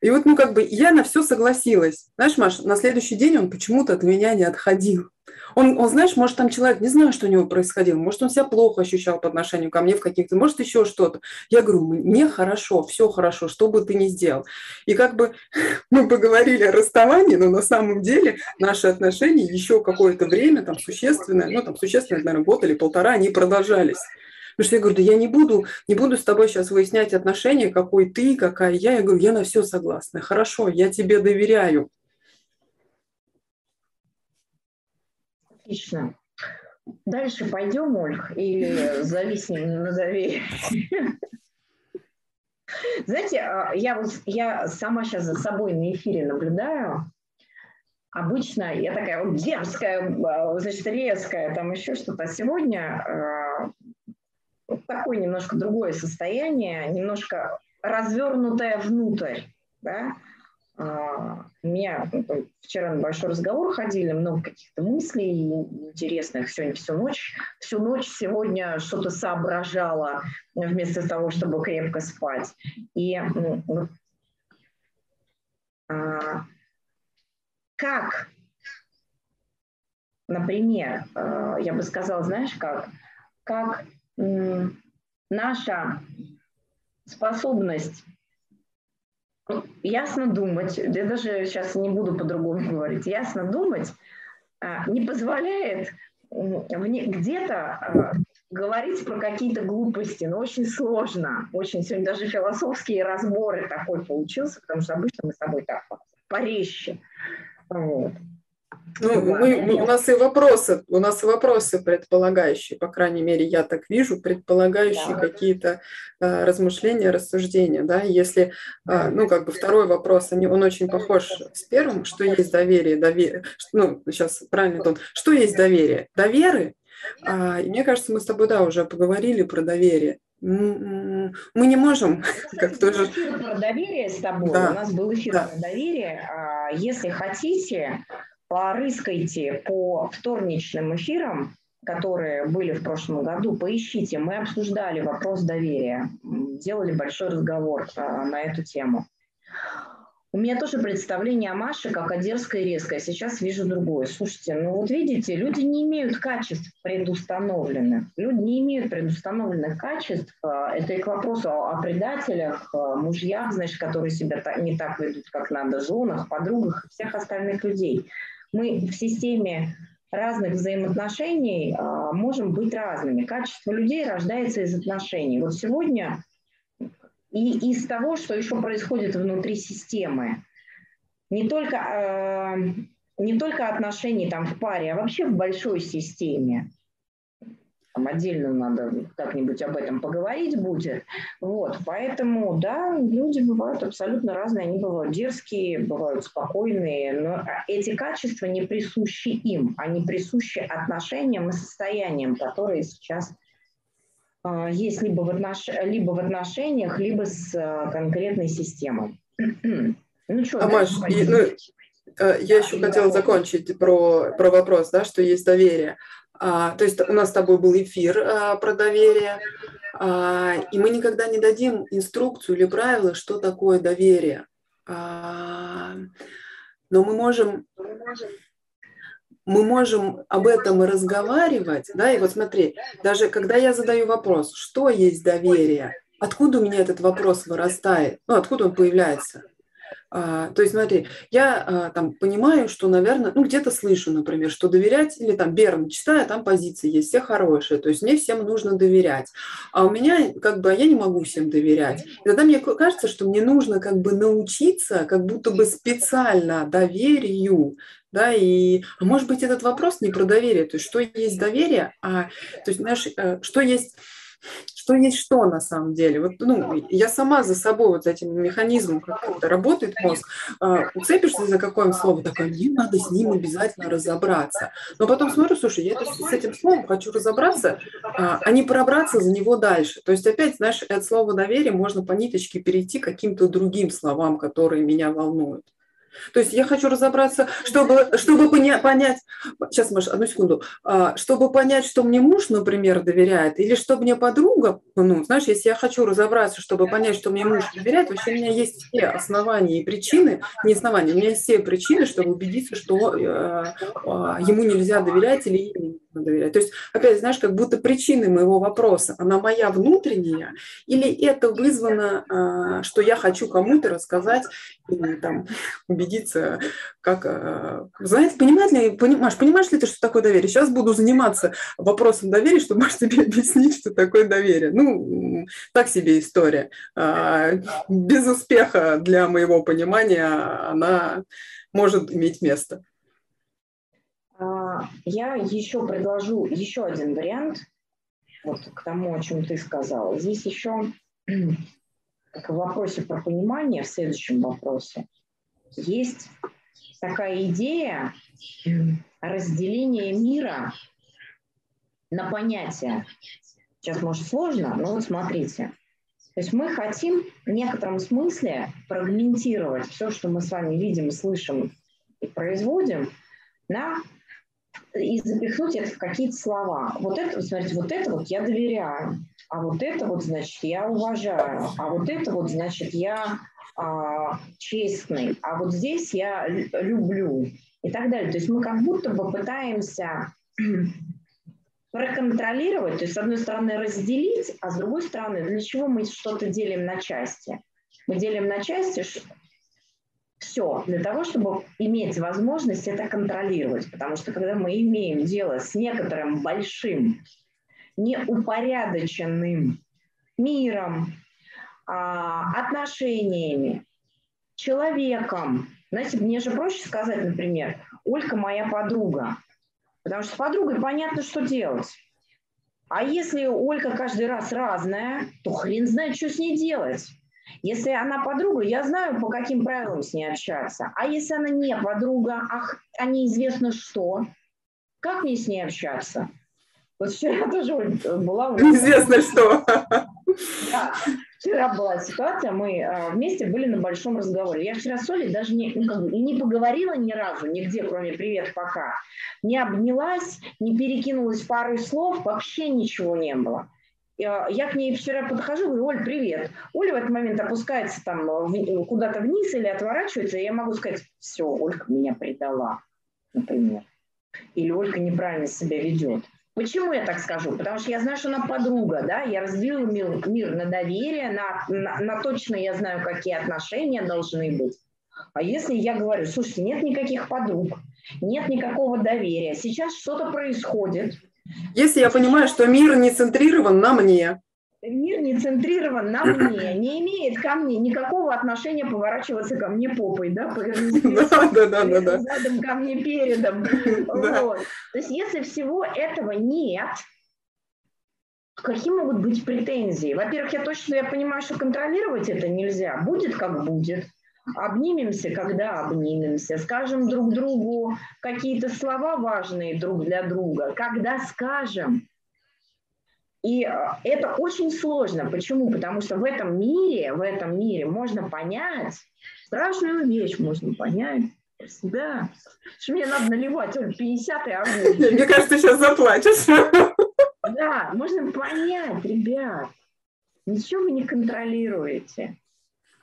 И вот, ну, как бы я на все согласилась. Знаешь, Маш, на следующий день он почему-то от меня не отходил. Он, он, знаешь, может, там человек, не знаю, что у него происходило, может, он себя плохо ощущал по отношению ко мне в каких-то, может, еще что-то. Я говорю, мне хорошо, все хорошо, что бы ты ни сделал. И как бы мы поговорили о расставании, но на самом деле наши отношения еще какое-то время, там, существенное, ну, там, существенное, наверное, год или полтора, они продолжались. Потому что я говорю, да я не буду, не буду с тобой сейчас выяснять отношения, какой ты, какая я. Я говорю, я на все согласна. Хорошо, я тебе доверяю. Отлично. Дальше пойдем, Ольг, или зависнем на доверие? Знаете, а, я, вот, я сама сейчас за собой на эфире наблюдаю. обычно я такая вот дерзкая, э, значит, резкая, там еще что-то. А сегодня такое немножко другое состояние, немножко развернутое внутрь, да, а, у меня ну, вчера на большой разговор ходили, много каких-то мыслей интересных. Сегодня всю ночь, всю ночь сегодня что-то соображала вместо того, чтобы крепко спать. И вот, а, как, например, а, я бы сказала, знаешь, как, как наша способность ясно думать, я даже сейчас не буду по-другому говорить, ясно думать а, не позволяет где-то а, говорить про какие-то глупости, но очень сложно, очень сегодня даже философские разборы такой получился, потому что обычно мы с тобой так порезче. Вот. Ну, мы, мы, у нас и вопросы, у нас и вопросы предполагающие, по крайней мере, я так вижу, предполагающие да. какие-то э, размышления, рассуждения, да, если, э, ну, как бы второй вопрос, они, он очень похож с первым, что есть доверие, доверие, ну, сейчас правильно, Тон, что есть доверие? Доверие, а, и мне кажется, мы с тобой, да, уже поговорили про доверие. Мы не можем, как тоже... Про доверие с тобой, да. у нас был эфир да. про доверие. А, если хотите, порыскайте по вторничным эфирам, которые были в прошлом году, поищите. Мы обсуждали вопрос доверия, делали большой разговор а, на эту тему. У меня тоже представление о Маше как о дерзкой и резкой. Сейчас вижу другое. Слушайте, ну вот видите, люди не имеют качеств предустановленных. Люди не имеют предустановленных качеств. А, это и к вопросу о предателях, мужьях, значит, которые себя не так ведут, как надо, женах, подругах, всех остальных людей мы в системе разных взаимоотношений а, можем быть разными. Качество людей рождается из отношений. Вот сегодня и из того, что еще происходит внутри системы. Не только, э, не только отношений там в паре, а вообще в большой системе. Там отдельно надо как-нибудь об этом поговорить будет. Вот, поэтому, да, люди бывают абсолютно разные. Они бывают дерзкие, бывают спокойные, но эти качества не присущи им, они присущи отношениям и состояниям, которые сейчас э, есть либо в, отнош... либо в отношениях, либо с э, конкретной системой. ну что, а, Маш, ну, э, я еще хотела закончить про, про вопрос, да, что есть доверие. А, то есть у нас с тобой был эфир а, про доверие, а, и мы никогда не дадим инструкцию или правила, что такое доверие. Но мы можем, мы можем об этом разговаривать, да, и вот смотри, даже когда я задаю вопрос, что есть доверие, откуда у меня этот вопрос вырастает, ну, откуда он появляется – а, то есть, смотри, я а, там понимаю, что, наверное, ну, где-то слышу, например, что доверять, или там Берн читаю, там позиции есть, все хорошие, то есть мне всем нужно доверять. А у меня, как бы, я не могу всем доверять. И тогда мне кажется, что мне нужно как бы научиться, как будто бы специально доверию, да, и, а может быть, этот вопрос не про доверие, то есть что есть доверие, а, то есть, знаешь, э, что есть что есть что на самом деле. Вот, ну, я сама за собой вот этим механизмом, как это работает мозг, э, уцепишься за какое-нибудь слово, такое, мне надо с ним обязательно разобраться. Но потом смотрю, слушай, я с этим словом хочу разобраться, а, а не пробраться за него дальше. То есть опять, знаешь, от слова доверие можно по ниточке перейти к каким-то другим словам, которые меня волнуют. То есть я хочу разобраться, чтобы, чтобы поня- понять, сейчас, Маша, одну секунду, а, чтобы понять, что мне муж, например, доверяет, или что мне подруга, ну, знаешь, если я хочу разобраться, чтобы понять, что мне муж доверяет, вообще у меня есть все основания и причины, не основания, у меня есть все причины, чтобы убедиться, что э, э, ему нельзя доверять или ей можно доверять. То есть, опять, знаешь, как будто причины моего вопроса, она моя внутренняя, или это вызвано, а, что я хочу кому-то рассказать или там убедиться, как... А, знаете, понимаешь ли, понимаешь, понимаешь ли ты, что такое доверие? Сейчас буду заниматься вопросом доверия, чтобы можешь тебе объяснить, что такое доверие. Ну, так себе история. А, без успеха для моего понимания она может иметь место. А, я еще предложу еще один вариант вот к тому, о чем ты сказала. Здесь еще в вопросе про понимание, в следующем вопросе, есть такая идея разделения мира на понятия. Сейчас, может, сложно, но вот смотрите. То есть мы хотим в некотором смысле фрагментировать все, что мы с вами видим, слышим и производим, на и запихнуть это в какие-то слова. Вот это, смотрите, вот это вот я доверяю, а вот это вот, значит, я уважаю, а вот это вот, значит, я а, честный, а вот здесь я люблю и так далее. То есть мы как будто бы пытаемся проконтролировать, то есть с одной стороны разделить, а с другой стороны для чего мы что-то делим на части? Мы делим на части все для того, чтобы иметь возможность это контролировать. Потому что когда мы имеем дело с некоторым большим, неупорядоченным миром, а, отношениями, человеком, знаете, мне же проще сказать, например, Олька моя подруга, потому что с подругой понятно, что делать. А если Олька каждый раз разная, то хрен знает, что с ней делать. Если она подруга, я знаю, по каким правилам с ней общаться. А если она не подруга, ах, а неизвестно что, как мне с ней общаться? Вот вчера тоже была... Неизвестно что. Да, вчера была ситуация, мы э, вместе были на большом разговоре. Я вчера с Олей даже не, ну, не поговорила ни разу, нигде, кроме «привет, пока». Не обнялась, не перекинулась парой слов, вообще ничего не было. Я к ней вчера подхожу, говорю, Оль, привет. Оля в этот момент опускается там куда-то вниз или отворачивается, и я могу сказать, все, Олька меня предала, например. Или Олька неправильно себя ведет. Почему я так скажу? Потому что я знаю, что она подруга, да, я разделила мир, мир на доверие, на, на, на точно я знаю, какие отношения должны быть. А если я говорю, слушайте, нет никаких подруг, нет никакого доверия, сейчас что-то происходит, если я понимаю, что мир не центрирован на мне. Мир не центрирован на мне, не имеет ко мне никакого отношения поворачиваться ко мне попой, да, да, да, да, да, задом ко мне передом. Вот. То есть если всего этого нет, какие могут быть претензии? Во-первых, я точно я понимаю, что контролировать это нельзя. Будет как будет. Обнимемся, когда обнимемся, скажем друг другу какие-то слова важные друг для друга, когда скажем. И э, это очень сложно. Почему? Потому что в этом мире, в этом мире можно понять, страшную вещь можно понять себя. Что мне надо наливать, Оль, 50 огонь. Мне кажется, сейчас заплачешь. Да, можно понять, ребят. Ничего вы не контролируете.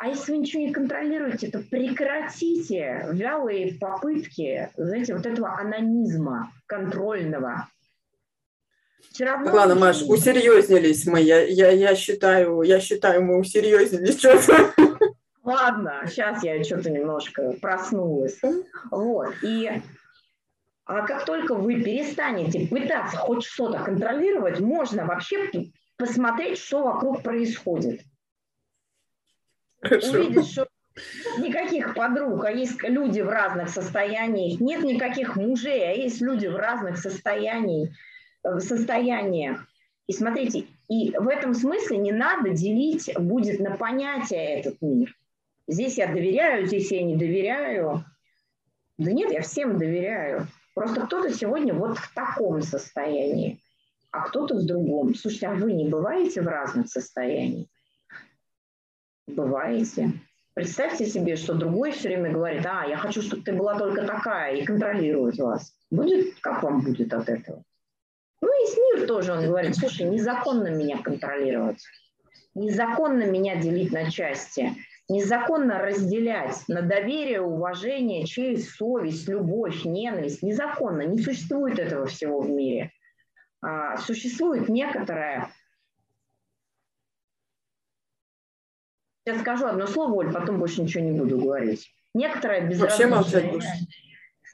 А если вы ничего не контролируете, то прекратите вялые попытки, знаете, вот этого анонизма контрольного. Вчера Ладно, Маш, усерьезнились мы. Я, я, я, считаю, я считаю, мы усерьезнились что-то. Ладно, сейчас я что-то немножко проснулась. Вот. И а как только вы перестанете пытаться хоть что-то контролировать, можно вообще посмотреть, что вокруг происходит. Хорошо. увидишь, что никаких подруг, а есть люди в разных состояниях, нет никаких мужей, а есть люди в разных состояниях, в состояниях. И смотрите, и в этом смысле не надо делить будет на понятия этот мир. Здесь я доверяю, здесь я не доверяю. Да нет, я всем доверяю. Просто кто-то сегодня вот в таком состоянии, а кто-то в другом. Слушайте, а вы не бываете в разных состояниях? Бываете. Представьте себе, что другой все время говорит, а, я хочу, чтобы ты была только такая, и контролирует вас. Будет, как вам будет от этого? Ну, и мир тоже, он говорит, слушай, незаконно меня контролировать, незаконно меня делить на части, незаконно разделять на доверие, уважение, честь, совесть, любовь, ненависть. Незаконно, не существует этого всего в мире. А, существует некоторая Сейчас скажу одно слово, Оль, потом больше ничего не буду говорить. Некоторая безразличная.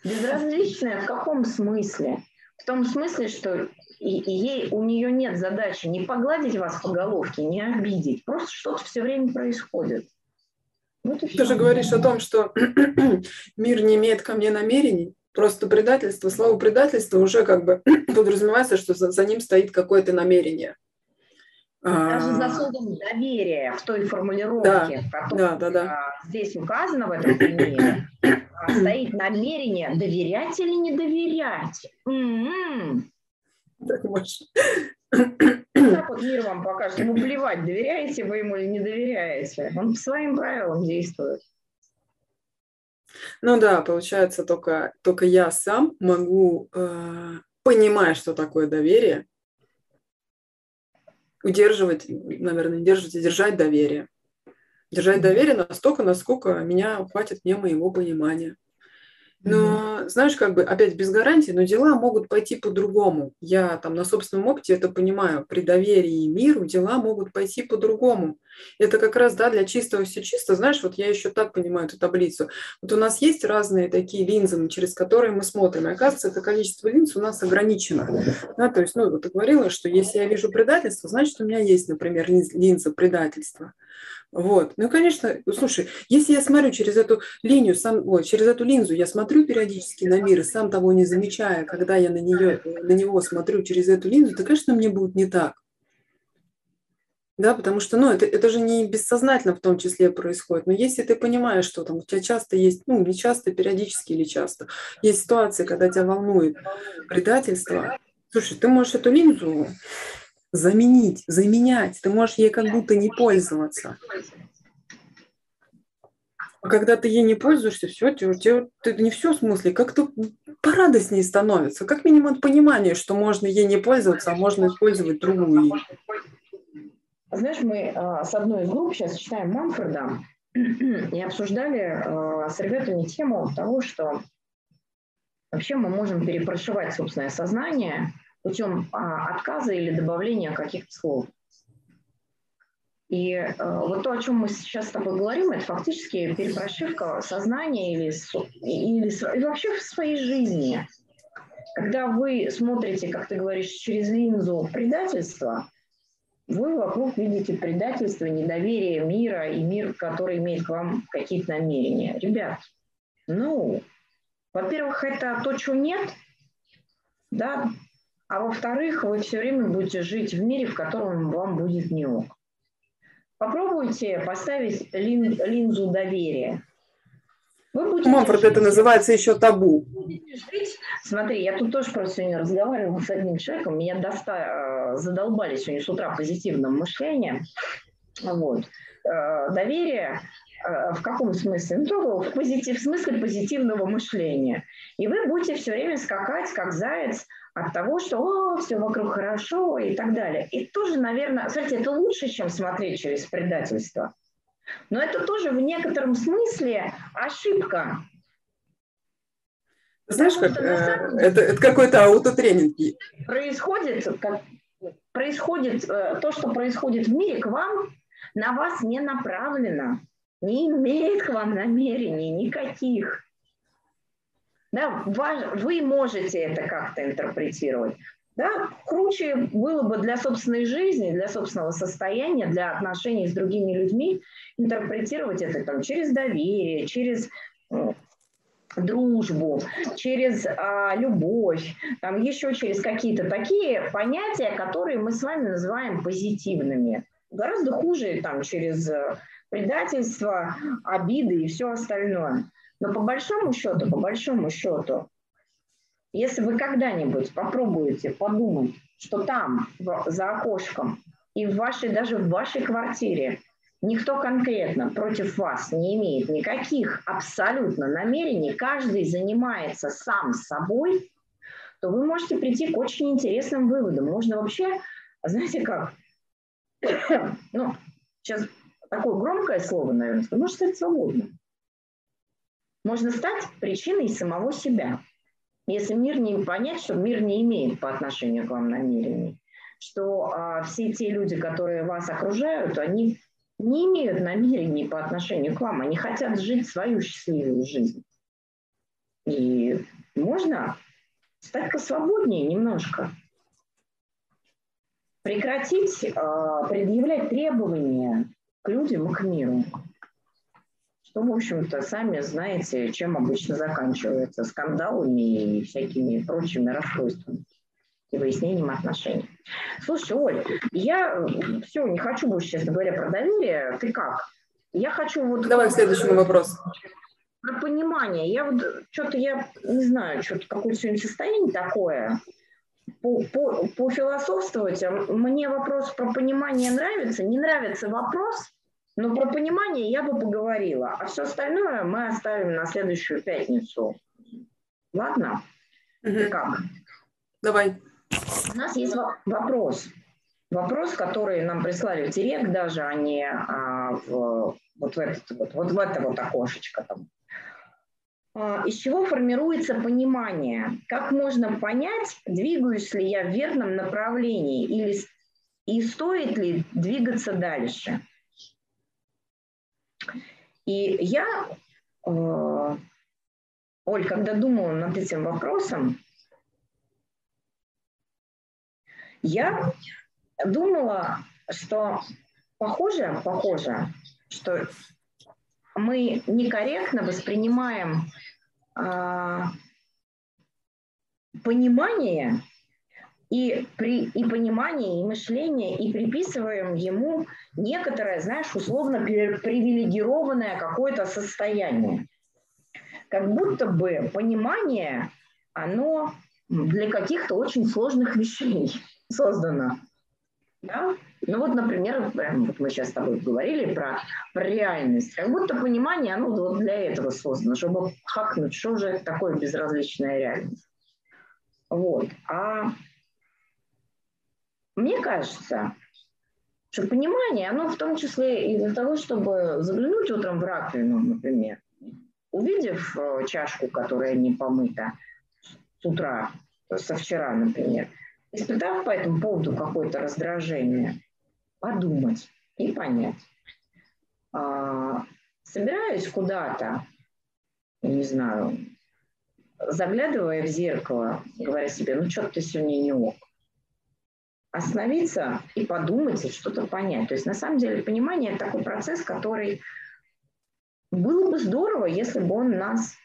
Безразличная в каком смысле? В том смысле, что ей, у нее нет задачи не погладить вас по головке, не обидеть. Просто что-то все время происходит. Вот Ты же говоришь о том, что мир не имеет ко мне намерений. Просто предательство, слово предательство уже как бы подразумевается, что за, за ним стоит какое-то намерение. Даже за словом доверие в той формулировке, да, в которой да, да, да. здесь указано в этом примере, стоит намерение доверять или не доверять. М-м-м. Так вот мир вам покажет. Ему плевать, доверяете вы ему или не доверяете. Он по своим правилам действует. Ну да, получается, только, только я сам могу, э, понимая, что такое доверие, удерживать, наверное, держать и держать доверие. Держать доверие настолько, насколько меня хватит мне моего понимания. Но, mm-hmm. знаешь, как бы, опять без гарантии, но дела могут пойти по-другому. Я там на собственном опыте это понимаю. При доверии миру дела могут пойти по-другому. Это как раз, да, для чистого все чисто. Знаешь, вот я еще так понимаю эту таблицу. Вот у нас есть разные такие линзы, через которые мы смотрим. И оказывается, это количество линз у нас ограничено. Да, то есть, ну, вот ты говорила, что если я вижу предательство, значит, у меня есть, например, линза предательства. Вот. Ну, конечно, слушай, если я смотрю через эту линию, сам, ой, через эту линзу, я смотрю периодически на мир, сам того не замечая, когда я на, нее, на него смотрю через эту линзу, то, конечно, мне будет не так. Да, потому что, ну, это, это же не бессознательно в том числе происходит. Но если ты понимаешь, что там у тебя часто есть, ну, не часто, периодически или часто, есть ситуации, когда тебя волнует предательство, слушай, ты можешь эту линзу заменить, заменять. Ты можешь ей как будто не пользоваться. А когда ты ей не пользуешься, все, тебе, тебе, ты не все в смысле, как-то порадостнее становится. Как минимум от понимания, что можно ей не пользоваться, а можно использовать другую. Знаешь, мы а, с одной из групп сейчас читаем Манфреда и обсуждали а, с ребятами тему того, что вообще мы можем перепрошивать собственное сознание – путем а, отказа или добавления каких-то слов. И вот то, о чем мы сейчас с тобой говорим, это фактически перепрошивка сознания или, или, или вообще в своей жизни. Когда вы смотрите, как ты говоришь, через линзу предательства, вы вокруг видите предательство, недоверие мира и мир, который имеет к вам какие-то намерения. Ребят, ну, во-первых, это то, чего нет, да, а во-вторых, вы все время будете жить в мире, в котором вам будет не ок. Попробуйте поставить лин, линзу доверия. Вы будете Мамфорд, это называется еще табу. Жить. Смотри, я тут тоже просто сегодня разговаривала с одним человеком, меня доста... Э, задолбали сегодня с утра позитивным мышлением. Вот. Э, доверие э, в каком смысле? Ну, только в, позитив, в смысле позитивного мышления. И вы будете все время скакать, как заяц, от того, что О, все вокруг хорошо и так далее. И тоже, наверное, кстати, это лучше, чем смотреть через предательство. Но это тоже в некотором смысле ошибка. Знаешь, как, э, это, это какой-то аутотренинг. Происходит, как, происходит э, то, что происходит в мире, к вам, на вас не направлено, не имеет к вам намерений никаких. Да, вы можете это как-то интерпретировать. Да, круче было бы для собственной жизни, для собственного состояния, для отношений с другими людьми интерпретировать это там, через доверие, через дружбу, через а, любовь, там еще через какие-то такие понятия, которые мы с вами называем позитивными. Гораздо хуже там через предательство, обиды и все остальное. Но по большому счету, по большому счету, если вы когда-нибудь попробуете подумать, что там, за окошком, и в вашей, даже в вашей квартире никто конкретно против вас не имеет никаких абсолютно намерений, каждый занимается сам собой, то вы можете прийти к очень интересным выводам. Можно вообще, знаете как, ну, сейчас такое громкое слово, наверное, можно стать свободным можно стать причиной самого себя. Если мир не понять, что мир не имеет по отношению к вам намерений, что а, все те люди, которые вас окружают, они не имеют намерений по отношению к вам, они хотят жить свою счастливую жизнь. И можно стать посвободнее немножко. Прекратить э, предъявлять требования к людям и к миру что, в общем-то, сами знаете, чем обычно заканчивается скандалами и всякими прочими расстройствами и выяснением отношений. Слушай, Оль, я э, все, не хочу больше, честно говоря, про доверие. Ты как? Я хочу вот... Давай к следующему вопросу. про понимание. Я вот что-то, я не знаю, что-то какое-то сегодня состояние такое. По, по, пофилософствовать, а мне вопрос про понимание нравится. Не нравится вопрос, но про понимание я бы поговорила. А все остальное мы оставим на следующую пятницу. Ладно? Угу. Как? Давай. У нас есть вопрос. Вопрос, который нам прислали в директ даже, а не а, в, вот, в этот, вот, вот в это вот окошечко там. А, из чего формируется понимание? Как можно понять, двигаюсь ли я в верном направлении или и стоит ли двигаться дальше? И я, э, Оль, когда думала над этим вопросом, я думала, что похоже, похоже, что мы некорректно воспринимаем э, понимание и, при, и понимание, и мышление, и приписываем ему некоторое, знаешь, условно привилегированное какое-то состояние. Как будто бы понимание, оно для каких-то очень сложных вещей создано. Да? Ну вот, например, вот мы сейчас с тобой говорили про, про реальность. Как будто понимание, оно вот для этого создано, чтобы хакнуть, что же такое безразличная реальность. Вот. А мне кажется, что понимание, оно в том числе и для того, чтобы заглянуть утром в раковину, например, увидев э, чашку, которая не помыта с утра, со вчера, например, испытав по этому поводу какое-то раздражение, подумать и понять. А, собираюсь куда-то, не знаю, заглядывая в зеркало, говоря себе, ну что ты сегодня не ок. Остановиться и подумать, и что-то понять. То есть на самом деле понимание – это такой процесс, который было бы здорово, если бы он нас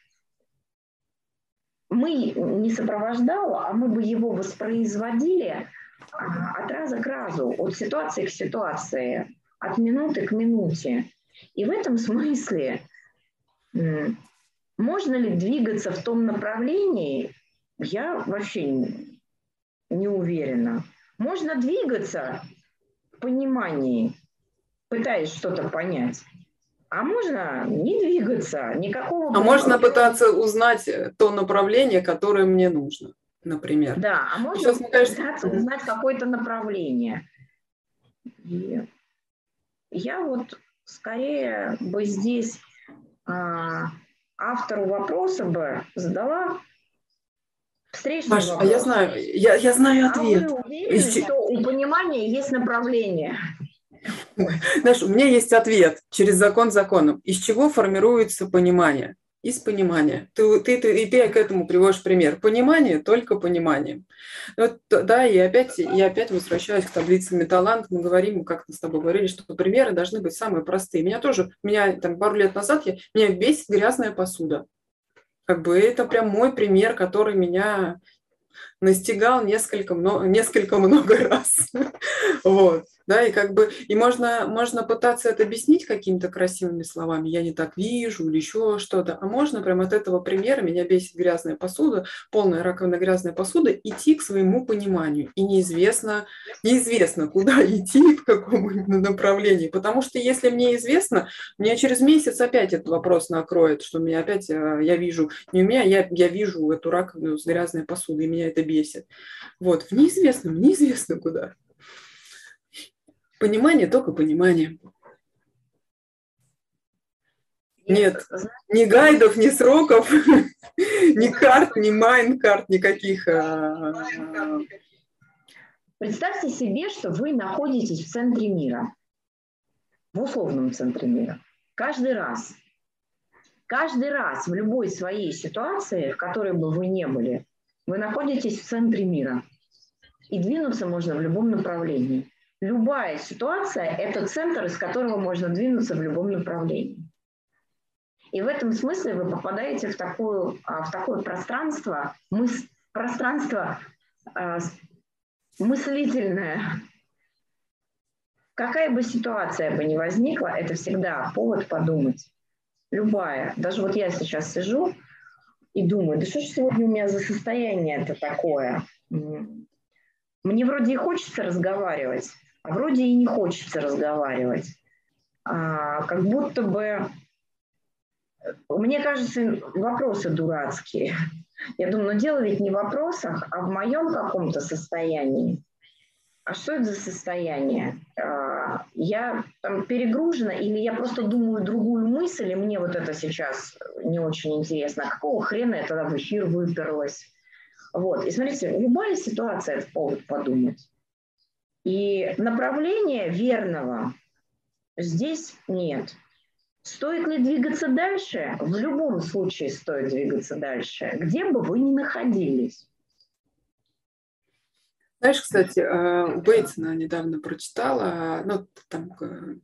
мы не сопровождал, а мы бы его воспроизводили а, от раза к разу, от ситуации к ситуации, от минуты к минуте. И в этом смысле можно ли двигаться в том направлении, я вообще не уверена. Можно двигаться в понимании, пытаясь что-то понять. А можно не двигаться, никакого... А можно пытаться узнать то направление, которое мне нужно, например. Да, а можно Сейчас, пытаться кажется... узнать какое-то направление. И я вот скорее бы здесь а, автору вопроса бы задала встречный Маш, вопрос. а я знаю, я, я знаю ответ. А вы уверены, что у понимания есть направление? Знаешь, у меня есть ответ через закон законом. Из чего формируется понимание? Из понимания. Ты, ты, ты, и ты к этому приводишь пример. Понимание только пониманием. Вот, да, и опять, я опять возвращаюсь к таблице Металланг. Мы говорим, как мы с тобой говорили, что примеры должны быть самые простые. Меня тоже, меня там пару лет назад, я, меня бесит грязная посуда. Как бы это прям мой пример, который меня настигал несколько, много, несколько много раз. вот да, и как бы, и можно, можно пытаться это объяснить какими-то красивыми словами, я не так вижу или еще что-то, а можно прям от этого примера, меня бесит грязная посуда, полная раковина грязная посуда, идти к своему пониманию, и неизвестно, неизвестно, куда идти, в каком направлении, потому что если мне известно, мне через месяц опять этот вопрос накроет, что меня опять, э, я вижу, не у меня, я, я вижу эту раковину с грязной посудой, и меня это бесит. Вот, в неизвестном, неизвестно куда. Понимание, только понимание. Нет, ни гайдов, ни сроков, ни карт, ни майнкарт, никаких. А, Представьте себе, что вы находитесь в центре мира, в условном центре мира. Каждый раз, каждый раз в любой своей ситуации, в которой бы вы не были, вы находитесь в центре мира. И двинуться можно в любом направлении любая ситуация – это центр, из которого можно двинуться в любом направлении. И в этом смысле вы попадаете в, такую, а, в такое пространство, мыс, пространство э, мыслительное. Какая бы ситуация бы ни возникла, это всегда повод подумать. любая, даже вот я сейчас сижу и думаю, да что ж сегодня у меня за состояние это такое? Мне вроде и хочется разговаривать, вроде и не хочется разговаривать. А, как будто бы, мне кажется, вопросы дурацкие. Я думаю, ну дело ведь не в вопросах, а в моем каком-то состоянии. А что это за состояние? А, я там перегружена или я просто думаю другую мысль, и мне вот это сейчас не очень интересно. А какого хрена я тогда в эфир выперлась? Вот. И смотрите, любая ситуация – это повод подумать. И направления верного здесь нет. Стоит ли двигаться дальше? В любом случае стоит двигаться дальше, где бы вы ни находились. Знаешь, кстати, у Бейтсона недавно прочитала, ну, там э,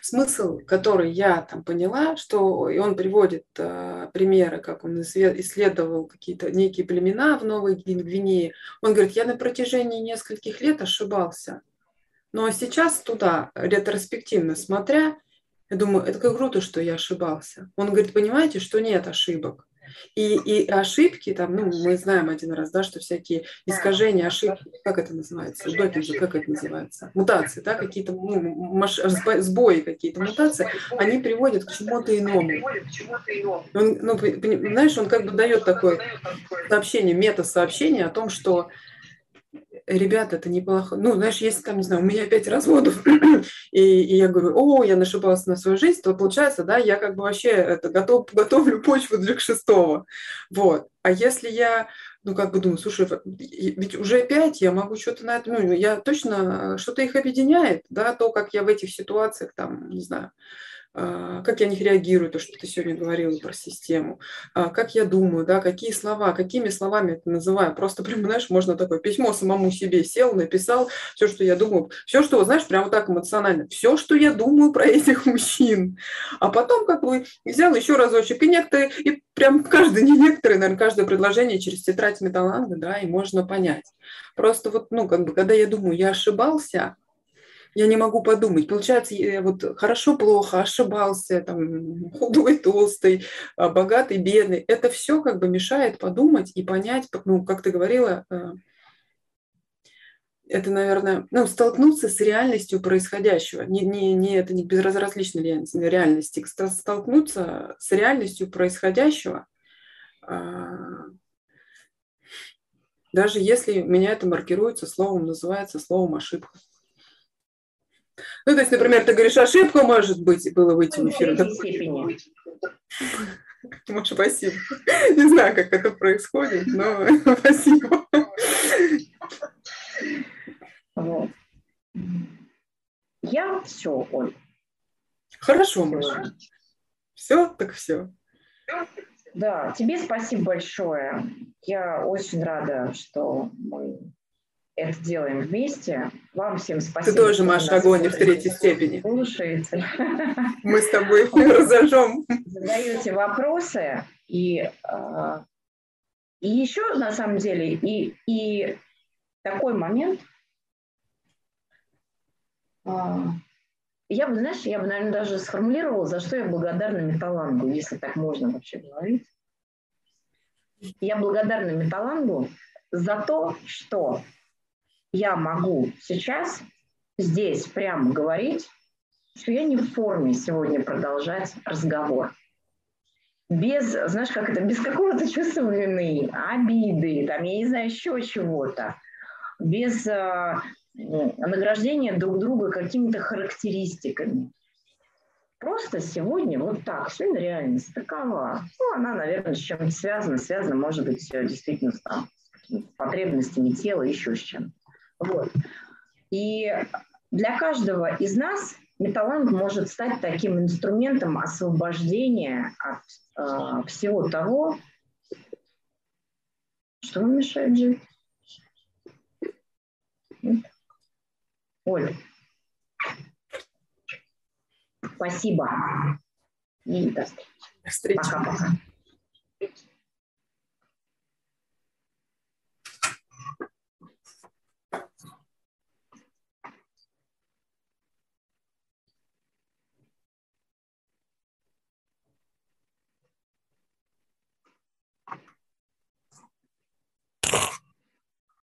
смысл, который я там поняла, что и он приводит э, примеры, как он исследовал какие-то некие племена в Новой Гвинее. Он говорит, я на протяжении нескольких лет ошибался. Но сейчас туда, ретроспективно смотря, я думаю, это как круто, что я ошибался. Он говорит, понимаете, что нет ошибок. И, и ошибки, там, ну, мы знаем один раз, да, что всякие искажения, ошибки, как это называется, допинги, как это называется, мутации, да, какие-то ну, маш... сбои какие-то, мутации, они приводят к чему-то иному. Он, ну, знаешь, он как бы дает такое. сообщение, мета-сообщение о том, что ребята, это неплохо. Ну, знаешь, если там, не знаю, у меня пять разводов, и, и я говорю, о, я нашибался на свою жизнь, то получается, да, я как бы вообще это готов, готовлю почву для шестого. Вот. А если я, ну, как бы думаю, слушай, ведь уже пять, я могу что-то на это, ну, я точно, что-то их объединяет, да, то, как я в этих ситуациях, там, не знаю, как я на них реагирую, то, что ты сегодня говорила про систему, а, как я думаю, да, какие слова, какими словами это называю. Просто прям, знаешь, можно такое письмо самому себе сел, написал все, что я думаю, все, что, знаешь, прямо так эмоционально, все, что я думаю про этих мужчин. А потом как бы взял еще разочек, и некоторые, и прям каждый, не некоторые, наверное, каждое предложение через тетрадь металланга, да, и можно понять. Просто вот, ну, как бы, когда я думаю, я ошибался, я не могу подумать. Получается, вот хорошо, плохо, ошибался, там, худой, толстый, а, богатый, бедный. Это все как бы мешает подумать и понять, ну, как ты говорила, э, это, наверное, ну, столкнуться с реальностью происходящего. Не, не, не, это не безразличной реальности. Столкнуться с реальностью происходящего, а, даже если у меня это маркируется словом, называется словом ошибка. Ну, то есть, например, ты говоришь, ошибка может быть, было выйти в эфир. Да... Маш, спасибо. Не знаю, как это происходит, но спасибо. Вот. Я все, Оль. Хорошо, Маша. Все, так все. Да, тебе спасибо большое. Я очень рада, что мы это делаем вместе. Вам всем спасибо. Ты тоже, Маша, огонь в третьей степени. Слушаете. Мы с тобой разожжем. Задаете вопросы. И, а, и еще, на самом деле, и, и такой момент, а, я бы, знаешь, я бы, наверное, даже сформулировала, за что я благодарна Металлангу, если так можно вообще говорить. Я благодарна Металлангу за то, что я могу сейчас здесь прямо говорить, что я не в форме сегодня продолжать разговор. Без, знаешь, как это, без какого-то чувства вины, обиды, там, я не знаю, еще чего-то. Без э, награждения друг друга какими-то характеристиками. Просто сегодня вот так, сегодня реальность такова. Ну, она, наверное, с чем-то связана. Связана, может быть, действительно с, там, с потребностями тела, еще с чем-то. Вот. И для каждого из нас металланг может стать таким инструментом освобождения от э, всего того, что вам мешает жить. Оля, спасибо. И до встречи. До встречи. Пока-пока.